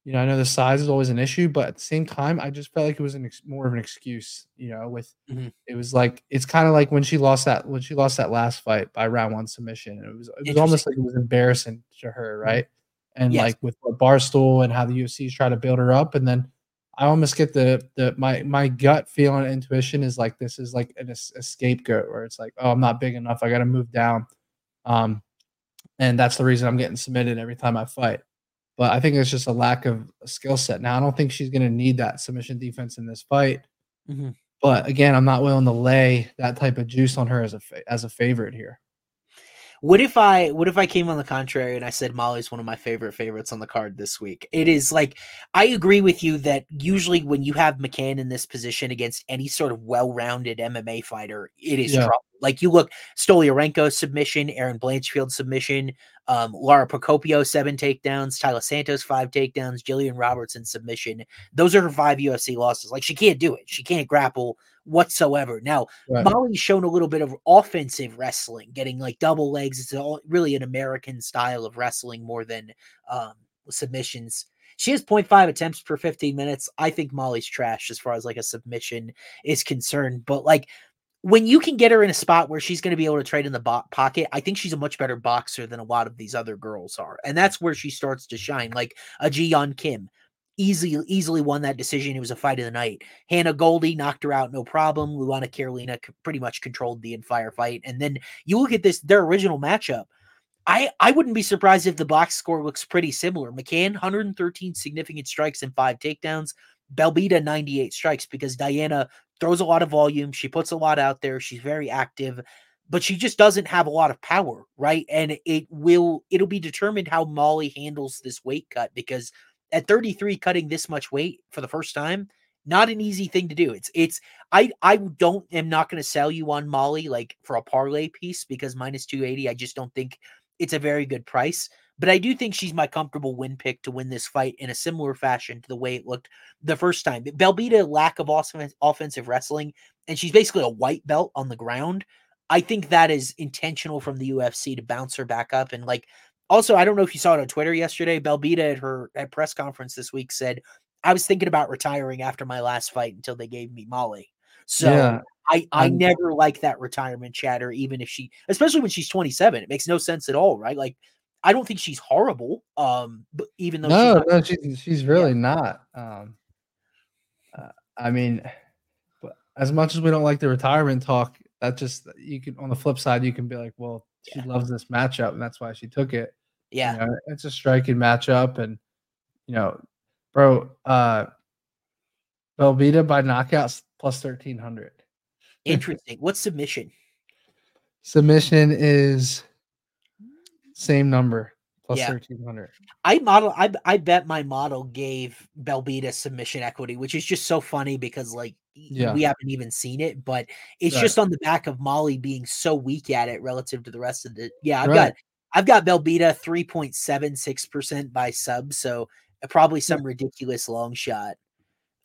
you know, I know the size is always an issue, but at the same time, I just felt like it was an ex- more of an excuse. You know, with Mhm. it was like it's kind of like when she lost that when she lost that last fight by round one submission. It was it was almost like it was embarrassing to her, right? And Yes. like with Barstool and how the UFC is trying to build her up, and then I almost get the the my my gut feeling intuition is like this is like an, a scapegoat where it's like oh I'm not big enough I got to move down, um, and that's the reason I'm getting submitted every time I fight. But I think it's just a lack of skill set. Now I don't think she's going to need that submission defense in this fight. Mhm. But again, I'm not willing to lay that type of juice on her as a fa- as a favorite here. What if I what if I came on the contrary and I said Molly's one of my favorite favorites on the card this week? It is like I agree with you that usually when you have McCann in this position against any sort of well-rounded MMA fighter, it is Yeah. trouble. Like you look Stoliarenko submission, Erin Blanchfield submission, um, Lara Procopio seven takedowns, Taila Santos five takedowns, Gillian Robertson submission. Those are her five UFC losses. Like she can't do it. She can't grapple whatsoever. Now Right. Molly's shown a little bit of offensive wrestling, getting like double legs. It's all really an American style of wrestling more than um, submissions. She has 0.5 attempts per 15 minutes. I think Molly's trash as far as like a submission is concerned. But like when you can get her in a spot where she's going to be able to trade in the bo- pocket, I think she's a much better boxer than a lot of these other girls are. And that's where she starts to shine. Like a Jiyeon Kim easily easily won that decision. It was a fight of the night. Hannah Goldy knocked her out, no problem. Luana Carolina pretty much controlled the entire fight. And then you look at this, their original matchup. I, I wouldn't be surprised if the box score looks pretty similar. McCann, 113 significant strikes and five takedowns. Belbita, 98 strikes because Diana throws a lot of volume. She puts a lot out there. She's very active, but she just doesn't have a lot of power, right? And it will, it'll be determined how Molly handles this weight cut because at 33 cutting this much weight for the first time not an easy thing to do. It's it's i i don't am not going to sell you on molly like for a parlay piece because minus 280 i just don't think it's a very good price but i do think she's my comfortable win pick to win this fight in a similar fashion to the way it looked the first time. Belbita lack of offensive offensive wrestling and she's basically a white belt on the ground. I think that is intentional from the ufc to bounce her back up and like also, I don't know if you saw it on Twitter yesterday. Belbita at her at press conference this week said, "I was thinking about retiring after my last fight until they gave me Molly." So Yeah, I I I'm- never like that retirement chatter, even if she, especially when she's 27. It makes no sense at all, right? Like, I don't think she's horrible. Um, but even though no, she's not, no, she's she's really not. Um, uh, I mean, as much as we don't like the retirement talk, that just you can on the flip side, you can be like, well, she Yeah. loves this matchup, and that's why she took it. You yeah, know, it's a striking matchup, and you know, bro, uh, Belbita by knockouts plus thirteen hundred. interesting. What submission? Submission is same number plus Yeah. thirteen hundred. I model I I bet my model gave Belbita submission equity, which is just so funny because like Yeah. we haven't even seen it, but it's Right. just on the back of Molly being so weak at it relative to the rest of the yeah, I've Right. got I've got Belbita 3.76% by sub, so uh, probably some ridiculous long shot.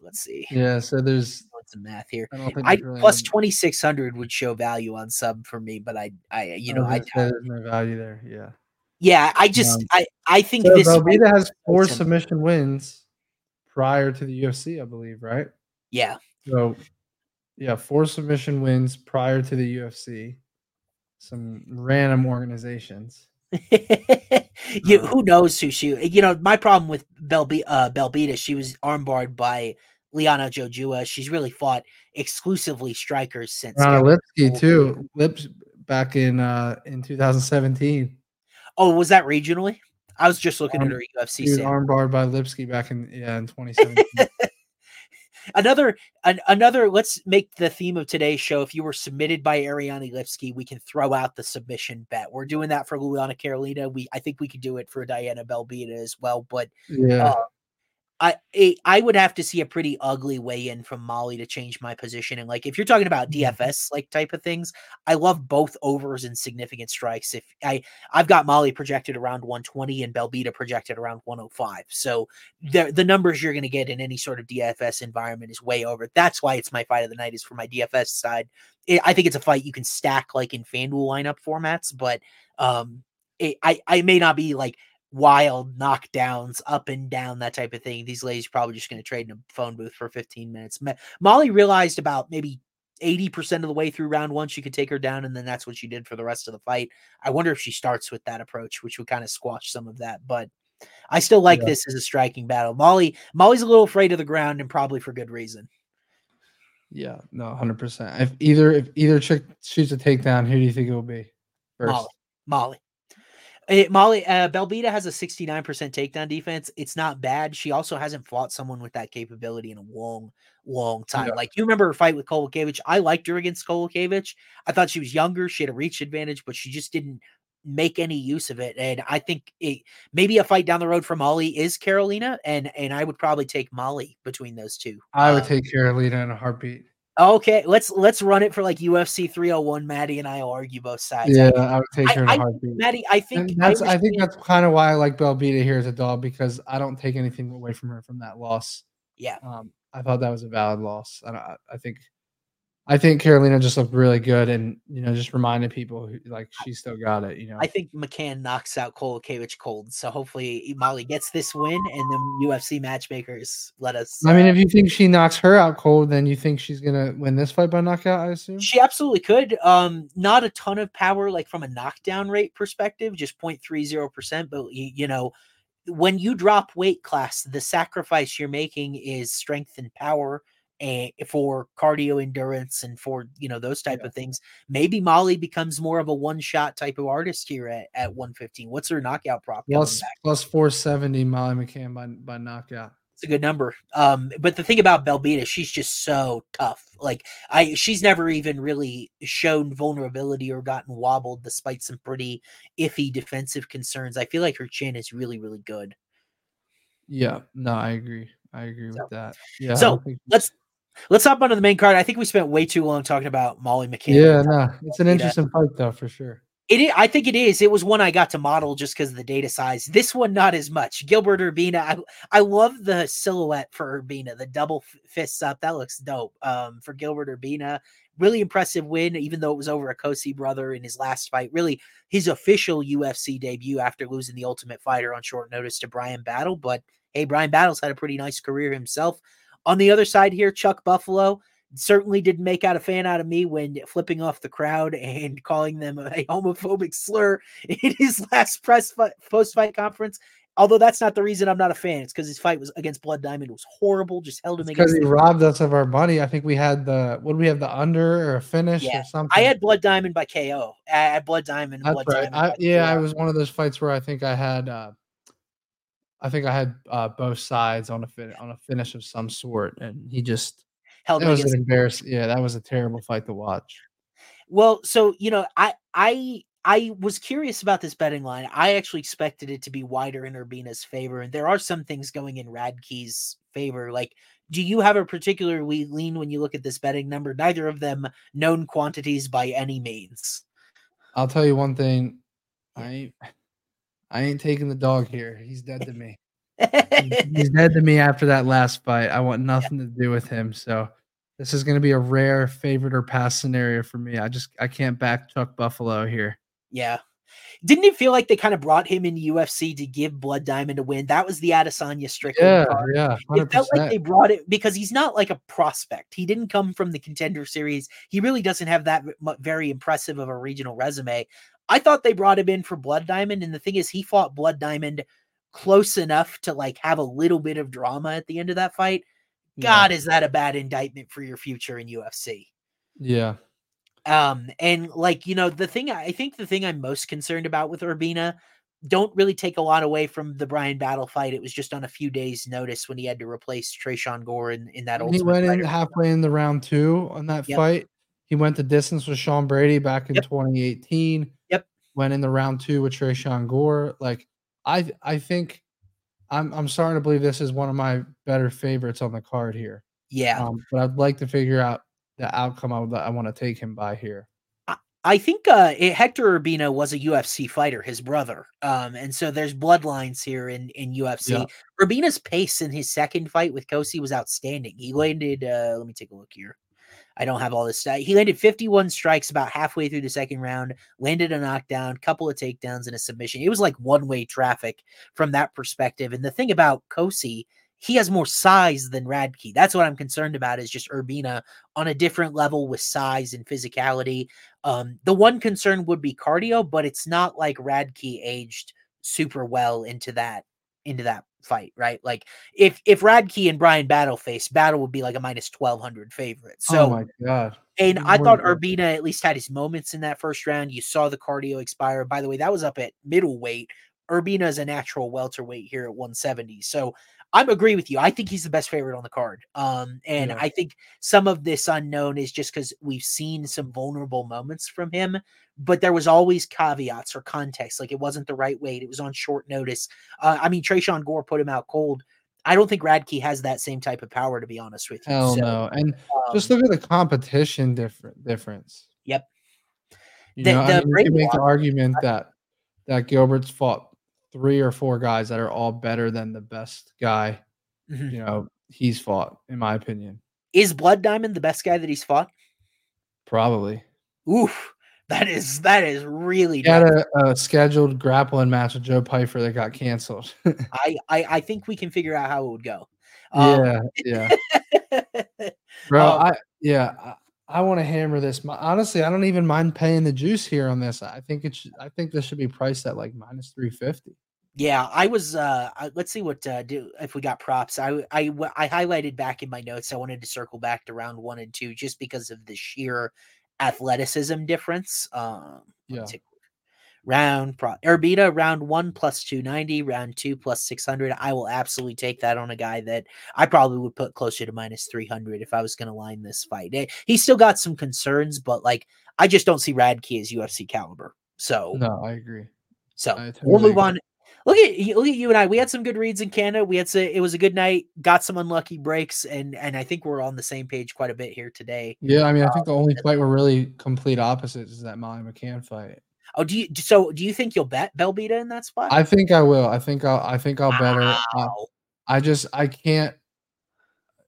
Let's see. Yeah, so there's some math here. I don't think I really 2600 would show value on sub for me, but I I you know was I there's no value there. Yeah. yeah, I just Um, I I think So this Belbita has four submission wins prior to the UFC, I believe, right? yeah. So yeah, four submission wins prior to the UFC. Some random organizations. <laughs> you Uh, who knows who she you know my problem with Belbe- uh Belbita she was armbarred by Liana Jojua she's really fought exclusively strikers since Rana Lipski too. Lips back in uh in 2017. oh was that regionally I was just looking Um, at her UFC was armbarred by Lipski back in yeah in 2017. <laughs> another an, another let's make the theme of today's show if you were submitted by Ariane Lipski we can throw out the submission bet we're doing that for Luana Carolina we I think we could do it for Diana Belbita as well but yeah. Uh, I a- I would have to see a pretty ugly way in from Molly to change my position. And like if you're talking about Mhm. DFS like type of things, I love both overs and significant strikes. If I I've got Molly projected around 120 and Belbita projected around 105. So the the numbers you're going to get in any sort of DFS environment is way over. That's why it's my fight of the night is for my DFS side. I I think it's a fight you can stack like in FanDuel lineup formats, but um it, I I may not be like wild knockdowns up and down that type of thing. These ladies probably just going to trade in a phone booth for 15 minutes. Molly realized about maybe 80% of the way through round one, she could take her down, and then that's what she did for the rest of the fight. I wonder if she starts with that approach, which would kind of squash some of that. But I still like yeah. this as a striking battle. Molly, Molly's a little afraid of the ground, and probably for good reason. Yeah, no, hundred percent. If either if either chick shoots a takedown, who do you think it will be? First? Molly. Molly. It, eh, Molly uh, Belbita has a 69% takedown defense. It's not bad. She also hasn't fought someone with that capability in a long, long time. Yeah. Like you remember her fight with Kowalkiewicz. I liked her against Kowalkiewicz. I thought she was younger. She had a reach advantage, but she just didn't make any use of it. And I think it, maybe a fight down the road for Molly is Carolina, and and I would probably take Molly between those two. I would um, take Carolina in a heartbeat. Okay, let's let's run it for like UFC 301. Maddie and I will argue both sides. Yeah, I, I would take her in a heartbeat. Maddie, I think and that's I, I think that's kind of why I like Belbita here as a dog because I don't take anything away from her from that loss. Yeah, um, I thought that was a valid loss. I, I think I think Carolina just looked really good, and you know, just reminded people who, like she still got it. You know, I think McCann knocks out Kowalkiewicz cold, so hopefully Molly gets this win, and then UFC matchmakers let us. I mean, if uh, you think she knocks her out cold, then you think she's gonna win this fight by knockout? I assume she absolutely could. Um, not a ton of power, like from a knockdown rate perspective, just 0.30 percent, but you, you know. When you drop weight class, the sacrifice you're making is strength and power and for cardio endurance and for you know those type yeah. of things. Maybe Molly becomes more of a one shot type of artist here at, at 115. What's her knockout prop? Plus, plus 470 Molly McCann by, by knockout. It's a good number. Um, but the thing about Belbita, she's just so tough. Like I, she's never even really shown vulnerability or gotten wobbled, despite some pretty iffy defensive concerns. I feel like her chin is really, really good. Yeah, no, I agree. I agree so, with that. Yeah. So let's Let's hop onto the main card. I think we spent way too long talking about Molly McCann. Yeah, no, it's an interesting fight though, for sure. It is, I think it is. It was one I got to model just because of the data size. This one, not as much. Gilbert Urbina, I, I love the silhouette for Urbina, the double fists up. That looks dope. Um, for Gilbert Urbina, really impressive win, even though it was over a Cosce brother in his last fight. Really, his official UFC debut after losing the Ultimate Fighter on short notice to Bryan Battle. But hey, Bryan Battle's had a pretty nice career himself. On the other side here, Chuck Buffalo certainly didn't make out a fan out of me when flipping off the crowd and <laughs> calling them a homophobic slur in his <laughs> last press post fight conference. Although that's not the reason I'm not a fan. It's because his fight was against Blood Diamond it was horrible. Just held him against because he robbed us of our money. I think we had the would we have the under or a finish yeah. or something. I had Blood Diamond by KO. I had Blood Diamond. That's Blood right. Diamond I, yeah, I was one of those fights where I think I had uh, I think I had uh, both sides on a fin- on a finish of some sort, and he just held. That was an embarrassing. Yeah, that was a terrible fight to watch. Well, so you know, I I I was curious about this betting line. I actually expected it to be wider in Urbina's favor, and there are some things going in Radtke's favor. Like, do you have a particular lean when you look at this betting number? Neither of them known quantities by any means. I'll tell you one thing. I I ain't taking the dog here. He's dead to me. <laughs> He's dead to me after that last fight. I want nothing to do with him. So this is going to be a rare favorite or pass scenario for me. I just I can't back Chuck Buffalo here. Yeah. Didn't it feel like they kind of brought him in UFC to give Blood Diamond a win? That was the Adesanya Strickland. Yeah, card. yeah. 100%. It felt like they brought it because he's not like a prospect. He didn't come from the contender series. He really doesn't have that very impressive of a regional resume. I thought they brought him in for Blood Diamond, and the thing is, he fought Blood Diamond close enough to like have a little bit of drama at the end of that fight. God, is that a bad indictment for your future in UFC? Yeah. Um, and like you know, the thing I think the thing I'm most concerned about with Urbina, don't really take a lot away from the Bryan Battle fight. It was just on a few days' notice when he had to replace Tresean Gore in, in that. Old. He went in halfway in the round two on that yep. fight. He went the distance with Sean Brady back in yep. 2018 went in the round two with Tresean Gore. Like I I think I'm I'm starting to believe this is one of my better favorites on the card here. Yeah. Um, but I'd like to figure out the outcome I would I want to take him by here. I think uh, Hector Urbina was a UFC fighter, his brother, um, and so there's bloodlines here in in UFC. Yeah. Urbina's pace in his second fight with Cosce was outstanding. He landed. Uh, let me take a look here. I don't have all this stuff. He landed 51 strikes about halfway through the second round, landed a knockdown, couple of takedowns, and a submission. It was like one way traffic from that perspective. And the thing about Cosce, he has more size than Radtke. That's what I'm concerned about is just Urbina on a different level with size and physicality. Um, the one concern would be cardio, but it's not like Radtke aged super well into that into that fight, right? Like if if Radtke and Bryan Battle face, Battle would be like a minus twelve hundred favorite. Oh so oh my god. And I thought Urbina at least had his moments in that first round. You saw the cardio expire. By the way, that was up at middleweight. Urbina is a natural welterweight here at 170. So I'm agree with you. I think he's the best favorite on the card. Um, and yeah. I think some of this unknown is just because we've seen some vulnerable moments from him, but there was always caveats or context. Like it wasn't the right weight. It was on short notice. Uh, I mean, Tresean Gore put him out cold. I don't think Radtke has that same type of power, to be honest with you. Hell so, no. And um, just look at the competition different difference. Yep. You the, know, the I mean, you can make the argument that that Gilbert's fought three or four guys that are all better than the best guy. Mm-hmm. You know, he's fought, in my opinion. Is Blood Diamond the best guy that he's fought? Probably. Oof. That is that is really. He had a, a, scheduled grappling match with Joe Pyfer that got canceled. <laughs> I, I I think we can figure out how it would go. Um, yeah, yeah, <laughs> bro. Um, I yeah, I want to hammer this. Honestly, I don't even mind paying the juice here on this. I think it should, I think this should be priced at like minus 350. Yeah, I was uh let's see what uh do if we got props. I I I highlighted back in my notes. I wanted to circle back to round 1 and 2 just because of the sheer athleticism difference. Um yeah round pro Urbina round one plus 290, round two plus 600. I will absolutely take that on a guy that I probably would put closer to minus 300 if I was going to line this fight. Eh, he's still got some concerns, but like I just don't see Radtke as UFC caliber. So, no, I agree. So I totally we'll move agree. on. Look at look at you and I. We had some good reads in Canada. We had some, it was a good night. Got some unlucky breaks, and and I think we're on the same page quite a bit here today. Yeah, I mean, I think the only um, fight we're really complete opposites is that Molly McCann fight. Oh, do you so do you think you'll bet Belbita in that spot? I think I will. I think I'll I think I'll wow. bet her. Uh, I just I can't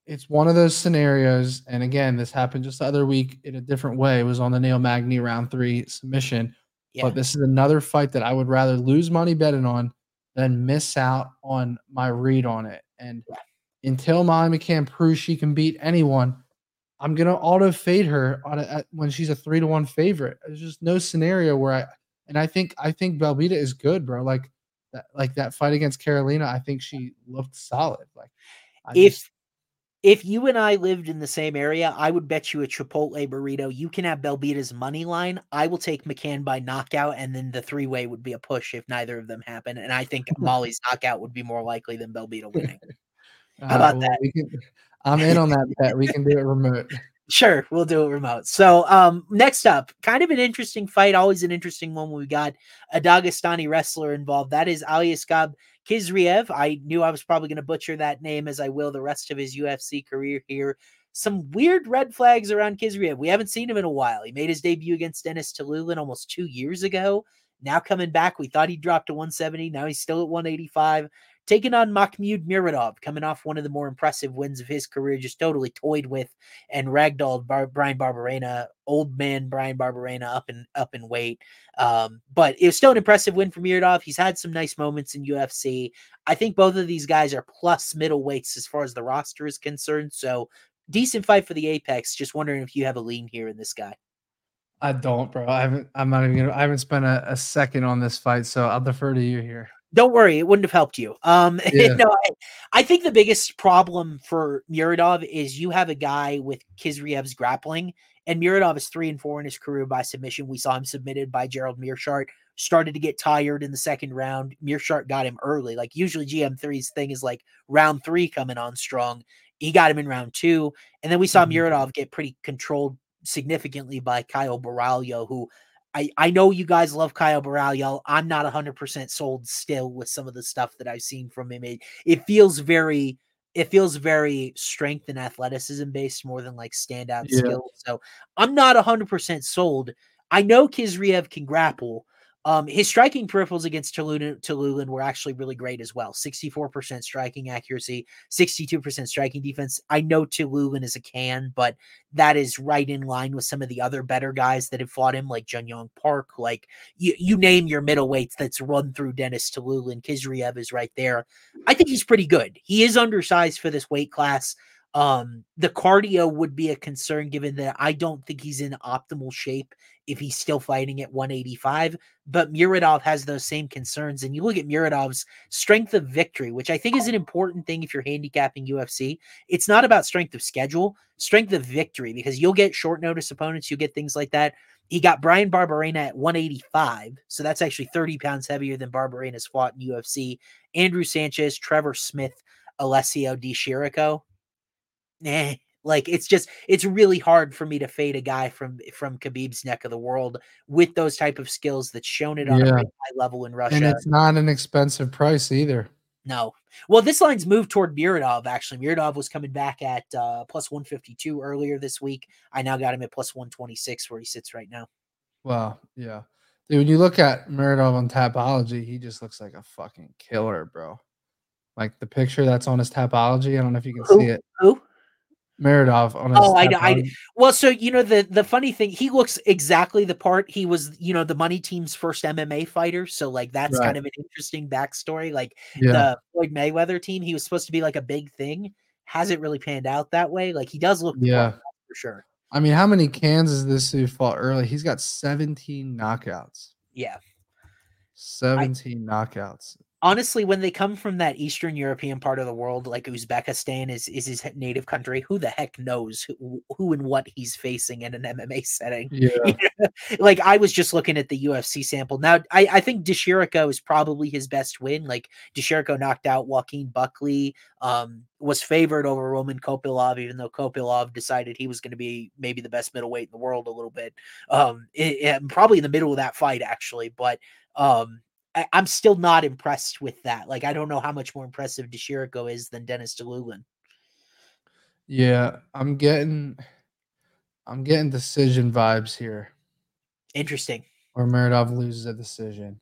it's one of those scenarios, and again, this happened just the other week in a different way. It was on the Neil Magny round three submission. Yeah. But this is another fight that I would rather lose money betting on than miss out on my read on it. And yeah. until Molly McCann proves she can beat anyone, I'm gonna auto fade her on a, when she's a three to one favorite. There's just no scenario where I and I think I think Belbita is good, bro. Like that like that fight against Carolina, I think she looked solid. Like I if just, if you and I lived in the same area, I would bet you a Chipotle burrito. You can have Belbita's money line. I will take McCann by knockout, and then the three way would be a push if neither of them happen. And I think <laughs> Molly's knockout would be more likely than Belbita winning. <laughs> How about uh, well, that? Can, I'm in on that bet. We can do it remote. <laughs> Sure, we'll do it remote. So, um, next up, kind of an interesting fight, always an interesting one. We got a Dagestani wrestler involved. That is Aliaskhab Khizriev. I knew I was probably going to butcher that name, as I will the rest of his UFC career here. Some weird red flags around Khizriev. We haven't seen him in a while. He made his debut against Dennis Tiuliulin almost two years ago. Now coming back, we thought he dropped to 170. Now he's still at 185 taking on Makhmud Muradov, coming off one of the more impressive wins of his career, just totally toyed with and ragdolled Bar- Bryan Barberena, old man Bryan Barberena up and up in weight. Um, but it was still an impressive win for Muradov. He's had some nice moments in UFC. I think both of these guys are plus middleweights as far as the roster is concerned. So decent fight for the Apex. Just wondering if you have a lean here in this guy. I don't, bro. I haven't. I'm not even gonna. I haven't spent a, a second on this fight, so I'll defer to you here don't worry, it wouldn't have helped you. Um, <laughs> yeah. no, I, I, think the biggest problem for Muradov is you have a guy with Khizriev's grappling, and Muradov is three and four in his career by submission. We saw him submitted by Gerald Meerschaert. Started to get tired in the second round. Meerschaert got him early. Like usually GM3's thing is like round three coming on strong. He got him in round two, and then we saw mm-hmm. Muradov get pretty controlled significantly by Caio Borralho, who I, I know you guys love Caio Borralho. I'm not 100% sold still with some of the stuff that I've seen from him. It, it feels very it feels very strength and athleticism based more than like standout yeah. skill. So I'm not 100% sold. I know Khizriev can grapple. Um, his striking peripherals against Tiuliulin, were actually really great as well. 64% striking accuracy, 62% striking defense. I know Tiuliulin is a can, but that is right in line with some of the other better guys that have fought him, like Jun Yong Park. Like you, you name your middleweights that's run through Dennis Tiuliulin. Khizriev is right there. I think he's pretty good. He is undersized for this weight class. Um, the cardio would be a concern given that I don't think he's in optimal shape if he's still fighting at 185. But Muradov has those same concerns. And you look at Muradov's strength of victory, which I think is an important thing if you're handicapping UFC. It's not about strength of schedule, strength of victory, because you'll get short notice opponents, you'll get things like that. He got Bryan Barberena at 185. So that's actually 30 pounds heavier than Barberena's fought in UFC. Andrew Sanchez, Trevor Smith, Alessio Di Chirico nah, like it's just it's really hard for me to fade a guy from from Khabib's neck of the world with those type of skills that's shown it on yeah. a high level in Russia. And it's not an expensive price either. No. Well, this line's moved toward Muradov, actually. Muradov was coming back at uh, plus 152 earlier this week. I now got him at plus 126 where he sits right now. Wow. Yeah. Dude, when you look at Muradov on Tapology, he just looks like a fucking killer, bro. Like the picture that's on his Tapology. I don't know if you can who, see it. Who? Muradov on Oh, I know. I, well, so you know the the funny thing, he looks exactly the part. He was, you know, the money team's first MMA fighter, so like that's right. kind of an interesting backstory. Like yeah. the Floyd Mayweather team, he was supposed to be like a big thing. Hasn't really panned out that way. Like he does look, yeah, for sure. I mean, how many cans is this dude fought early? He's got 17 knockouts. Yeah. 17 I, knockouts honestly, when they come from that Eastern European part of the world, like Uzbekistan is is his native country, who the heck knows who, who and what he's facing in an MMA setting? Yeah. <laughs> like I was just looking at the UFC sample. Now I, I think Di is probably his best win. Like Di knocked out Joaquin Buckley, um, was favored over Roman Kopylov, even though Kopylov decided he was going to be maybe the best middleweight in the world a little bit. Um, it, it, probably in the middle of that fight actually, but um I, am still not impressed with that. Like, I don't know how much more impressive Di Chirico is than Dennis Tiuliulin. Yeah, I'm getting, I'm getting decision vibes here. Interesting. Or Muradov loses a decision.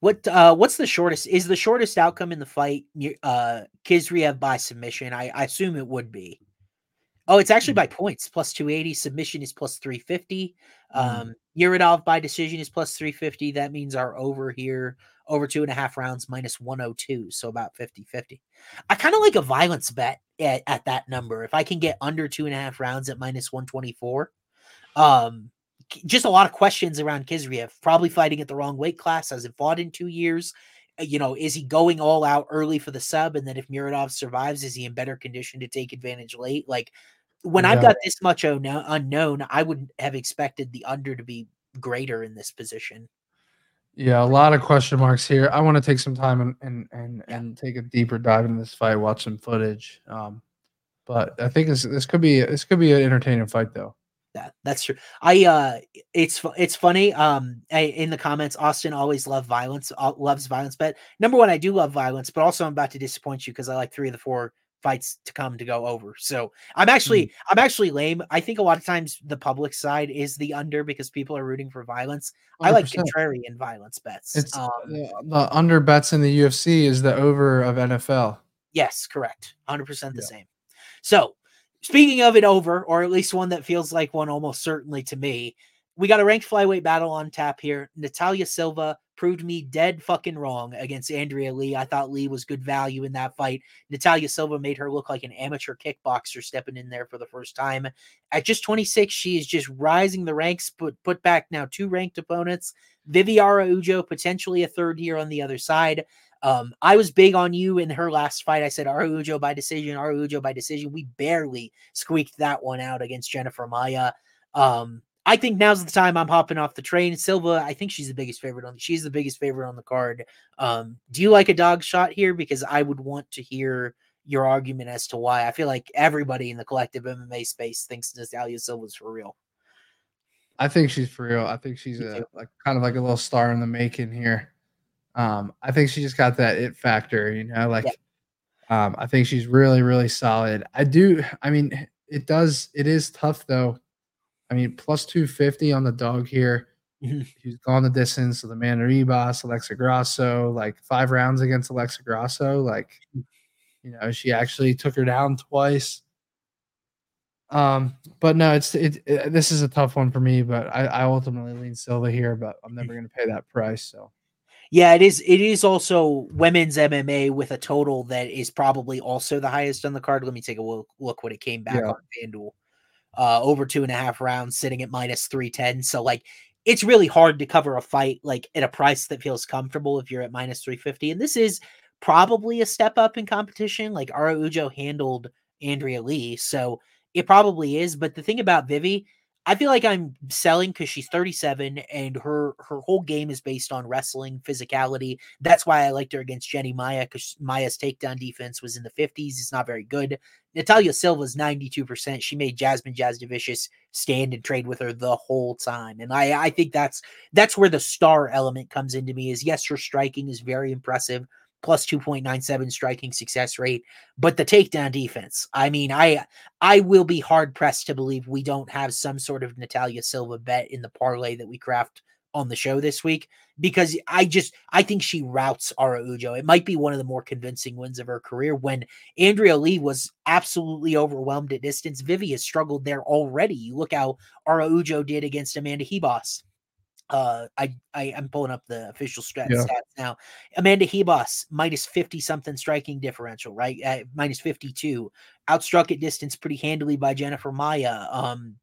What uh what's the shortest is the shortest outcome in the fight uh Khizriev by submission? I, I assume it would be. Oh, it's actually by points. Plus 280. Submission is plus 350. Mm. Um, Muradov by decision is plus 350. That means our over here, over two and a half rounds, minus 102. So about 50 50. I kind of like a violence bet at, at that number. If I can get under two and a half rounds at minus 124. Um, just a lot of questions around Khizriev. Probably fighting at the wrong weight class. Hasn't fought in two years. Uh, you know, is he going all out early for the sub? And then if Muradov survives, is he in better condition to take advantage late? Like when yeah. I've got this much unknown, I would have expected the under to be greater in this position. Yeah, a lot of question marks here. I want to take some time and and and, yeah. and take a deeper dive into this fight, watch some footage. Um, but I think this this could be this could be an entertaining fight though. Yeah, that's true. I uh, it's it's funny. Um, I, in the comments, Austin always loved violence, uh, loves violence. But number one, I do love violence, but also I'm about to disappoint you because I like three of the four fights to come to go over. So I'm actually mm. I'm actually lame. I think a lot of times the public side is the under because people are rooting for violence. 100%. I like contrarian violence bets. It's um, the under bets in the UFC is the over of NFL. Yes, correct. 100% the yeah. same. So, speaking of it over or at least one that feels like one almost certainly to me, we got a ranked flyweight battle on tap here. Natalia Silva proved me dead fucking wrong against Andrea Lee. I thought Lee was good value in that fight. Natalia Silva made her look like an amateur kickboxer stepping in there for the first time. At just 26, she is just rising the ranks, put put back now two ranked opponents. Vivi Ujo, potentially a third year on the other side. Um, I was big on you in her last fight. I said Araujo by decision, Araujo by decision. We barely squeaked that one out against Jennifer Maia. Um, I think now's the time I'm hopping off the train. Silva, I think she's the biggest favorite on. She's the biggest favorite on the card. Um, do you like a dog shot here? Because I would want to hear your argument as to why. I feel like everybody in the collective MMA space thinks Natalia Silva's for real. I think she's for real. I think she's a like kind of like a little star in the making here. Um, I think she just got that it factor, you know, like yeah. um, I think she's really, really solid. I do, I mean, it does, it is tough though I mean, plus 250 on the dog here. <laughs> He's gone the distance with Amanda Ribas, Alexa Grasso, like five rounds against Alexa Grasso. Like, you know, she actually took her down twice. Um, but no, it's it, it- This is a tough one for me, but I, I ultimately lean Silva here, but I'm never going to pay that price. So Yeah, it is. It is also women's MMA with a total that is probably also the highest on the card. Let me take a look, look when it came back Yeah. on FanDuel. Uh, over two and a half rounds, sitting at minus three ten. So like, it's really hard to cover a fight like at a price that feels comfortable if you're at minus three fifty. And this is probably a step up in competition. Like Araújo handled Andrea Lee, so it probably is. But the thing about Vivi, I feel like I'm selling because she's 37 and her her whole game is based on wrestling, physicality. That's why I liked her against Jenny Maia because Maia's takedown defense was in the 50s. It's not very good. Natalia Silva's 92%. She made Jasmine Jasudavicius stand and trade with her the whole time. And I I think that's that's where the star element comes into me is yes, her striking is very impressive. Plus 2.97 striking success rate, but the takedown defense. I mean, I I will be hard pressed to believe we don't have some sort of Natalia Silva bet in the parlay that we craft on the show this week because I just I think she routes Araújo. It might be one of the more convincing wins of her career when Andrea Lee was absolutely overwhelmed at distance. Vivi has struggled there already. You look how Araújo did against Amanda Ribas. Uh, I, I I'm pulling up the official stat, Yeah. stats now. Amanda Ribas minus 50 something striking differential, right? Uh, minus 52 outstruck at distance pretty handily by Jennifer Maia. Um,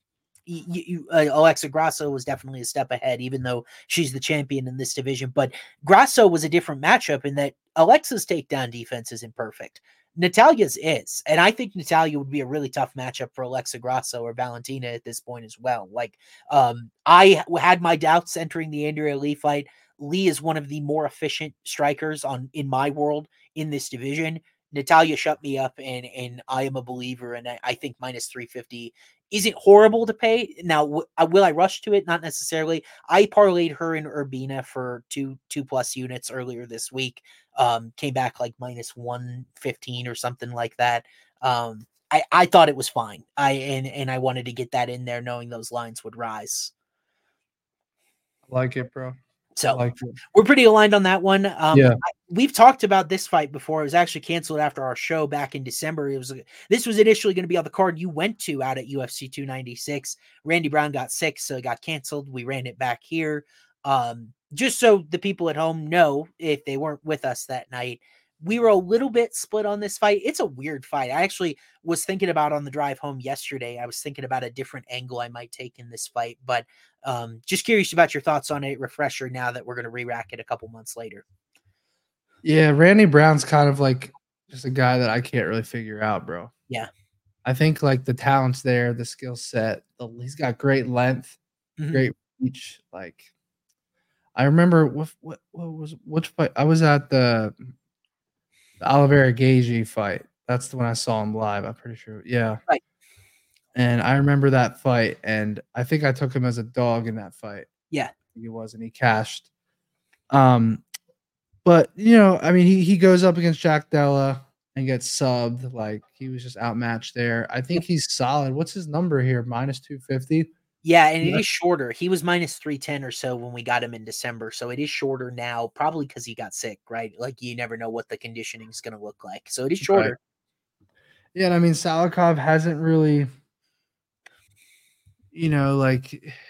y- y- you, uh, Alexa Grasso was definitely a step ahead, even though she's the champion in this division. But Grasso was a different matchup in that Alexa's takedown defense isn't perfect. Natalia's is, and I think Natalia would be a really tough matchup for Alexa Grasso or Valentina at this point as well. Like, um, I had my doubts entering the Andrea Lee fight. Lee is one of the more efficient strikers on in my world in this division. Natalia shut me up, and and I am a believer, and I, I think minus three fifty isn't horrible to pay. Now, w- uh, will I rush to it? Not necessarily. I parlayed her in Urbina for two two plus units earlier this week. Um, came back like minus one fifteen or something like that. Um, I I thought it was fine. I and and I wanted to get that in there, knowing those lines would rise. Like it, bro. So like we're pretty aligned on that one. Um, Yeah. I- we've talked about this fight before. It was actually canceled after our show back in December. It was this was initially going to be on the card you went to out at UFC 296. Randy Brown got sick, so it got canceled. We ran it back here. Um, just so the people at home know, if they weren't with us that night, we were a little bit split on this fight. It's a weird fight. I actually was thinking about on the drive home yesterday. I was thinking about a different angle I might take in this fight, but um, just curious about your thoughts on a Refresher now that we're going to re-rack it a couple months later. Yeah, Randy Brown's kind of like just a guy that I can't really figure out, bro. Yeah. I think like the talent's there, the skill set. The, he's got great length, Mhm. great reach. Like, I remember what what what was which fight? I was at the the Oliveira Gaethje fight. That's the one I saw him live. I'm pretty sure. Yeah. Right. And I remember that fight, and I think I took him as a dog in that fight. Yeah. He was, and he cashed. Um, but you know, I mean, he he goes up against Jack Della and gets subbed. Like he was just outmatched there. I think he's solid. What's his number here? Minus two fifty. Yeah, and it is shorter. He was minus 310 or so when we got him in December. So it is shorter now, probably because he got sick, right? Like you never know what the conditioning is going to look like. So it is Right. shorter. Yeah, and I mean Salikhov hasn't really, you know, like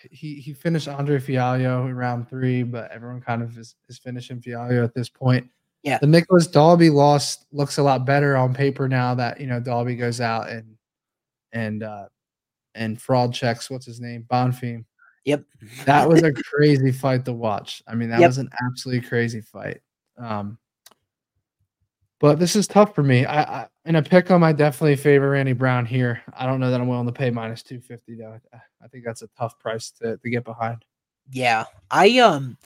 he he finished Andre Fialho in round three, but everyone kind of is, is finishing Fialho at this point. Yeah. The Nicolas Dalby loss looks a lot better on paper now that you know Dalby goes out and and uh and fraud checks what's his name Bonfim. Yep. That was a <laughs> crazy fight to watch. I mean, that Yep. was an absolutely crazy fight. Um, but this is tough for me. I, I in a pick 'em, I definitely favor Randy Brown here. I don't know that I'm willing to pay minus two fifty though. I- think that's a tough price to, to get behind. Yeah. I um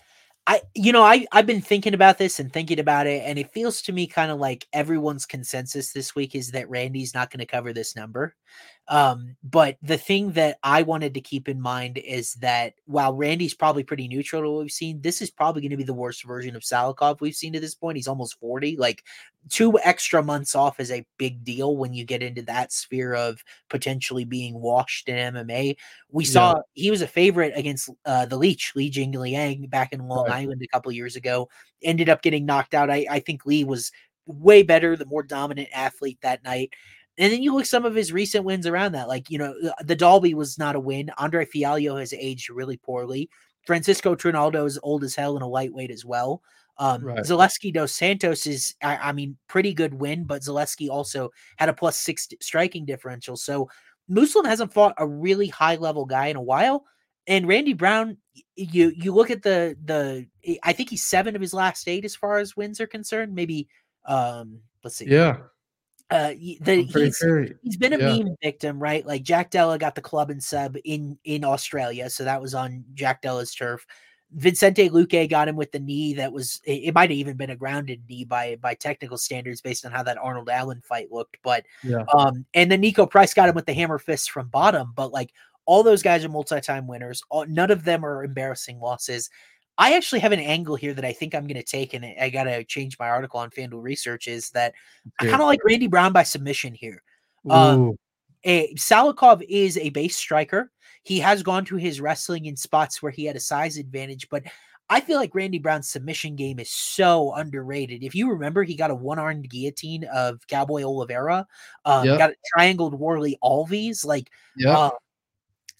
I you know, I I've been thinking about this and thinking about it and it feels to me kind of like everyone's consensus this week is that Randy's not going to cover this number. Um, but the thing that I wanted to keep in mind is that while Randy's probably pretty neutral to what we've seen, this is probably going to be the worst version of Salikhov we've seen to this point. He's almost 40. Like two extra months off is a big deal when you get into that sphere of potentially being washed in MMA. We Yeah. saw he was a favorite against uh, the Leech, Li Jing Liang, back in Long Right. Island a couple years ago. Ended up getting knocked out. I, I think Lee was way better, the more dominant athlete that night. And then you look some of his recent wins around that, like you know, the Dalby was not a win. Andre Fialho has aged really poorly. Francisco Trinaldo is old as hell and a lightweight as well. Um, Right. Zaleski dos Santos is, I, I mean, pretty good win, but Zaleski also had a plus six striking differential. So Muslim hasn't fought a really high level guy in a while. And Randy Brown, you you look at the the, I think he's seven of his last eight as far as wins are concerned. Maybe, um, let's see, Yeah. Uh, the he's sure. he's been a yeah. meme victim, right? Like Jack Della got the club and sub in in Australia, so that was on Jack Della's turf. Vicente Luque got him with the knee that was it, it might have even been a grounded knee by by technical standards based on how that Arnold Allen fight looked. But Yeah. um and then Niko Price got him with the hammer fist from bottom, but like all those guys are multi-time winners. All, none of them are embarrassing losses. I actually have an angle here that I think I'm going to take, and I got to change my article on FanDuel Research. Is that I kind of like Randy Brown by submission here. um, a Salikhov is a base striker. He has gone to his wrestling in spots where he had a size advantage, but I feel like Randy Brown's submission game is so underrated. If you remember, he got a one-armed guillotine of Cowboy Oliveira, um, Yep. got a triangled Warlley Alves. Like, yeah. uh,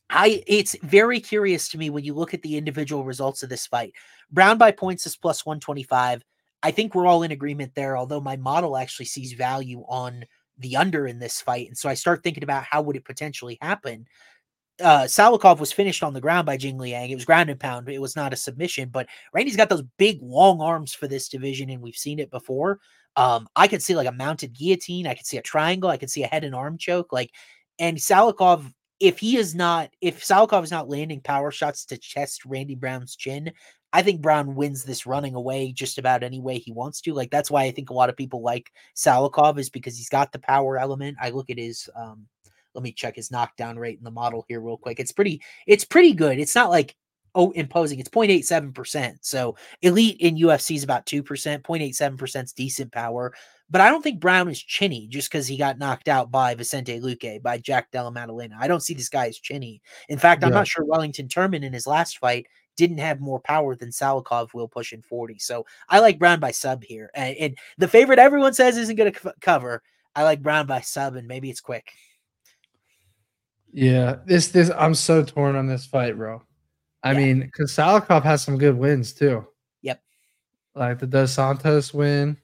I it's very curious to me when you look at the individual results of this fight. Brown by points is plus 125. I think we're all in agreement there, although my model actually sees value on the under in this fight. And so I start thinking about how would it potentially happen. Uh Salikhov was finished on the ground by Jing Liang. It was ground and pound. It was not a submission, but Randy's got those big long arms for this division, and we've seen it before. Um, I could see like a mounted guillotine, I could see a triangle, I could see a head and arm choke, like and Salikhov if he is not if Salikhov is not landing power shots to chest Randy Brown's chin, I think Brown wins this running away just about any way he wants to. Like that's why I think a lot of people like Salikhov is because he's got the power element. I look at his um let me check his knockdown rate in the model here real quick. It's pretty it's pretty good. It's not like oh imposing. It's 0.87%. So elite in UFC is about 2%. 0.87% is decent power. But I don't think Brown is chinny just because he got knocked out by Vicente Luque, by Jack Della Maddalena. I don't see this guy as chinny. In fact, I'm Yeah. not sure Wellington Turman in his last fight didn't have more power than Salikhov will pushing 40. So I like Brown by sub here. And, and the favorite everyone says isn't going to cover. I like Brown by sub, and maybe it's quick. Yeah, this this I'm so torn on this fight, bro. I Yeah. mean, because Salikhov has some good wins too. Yep. Like the Dos Santos win,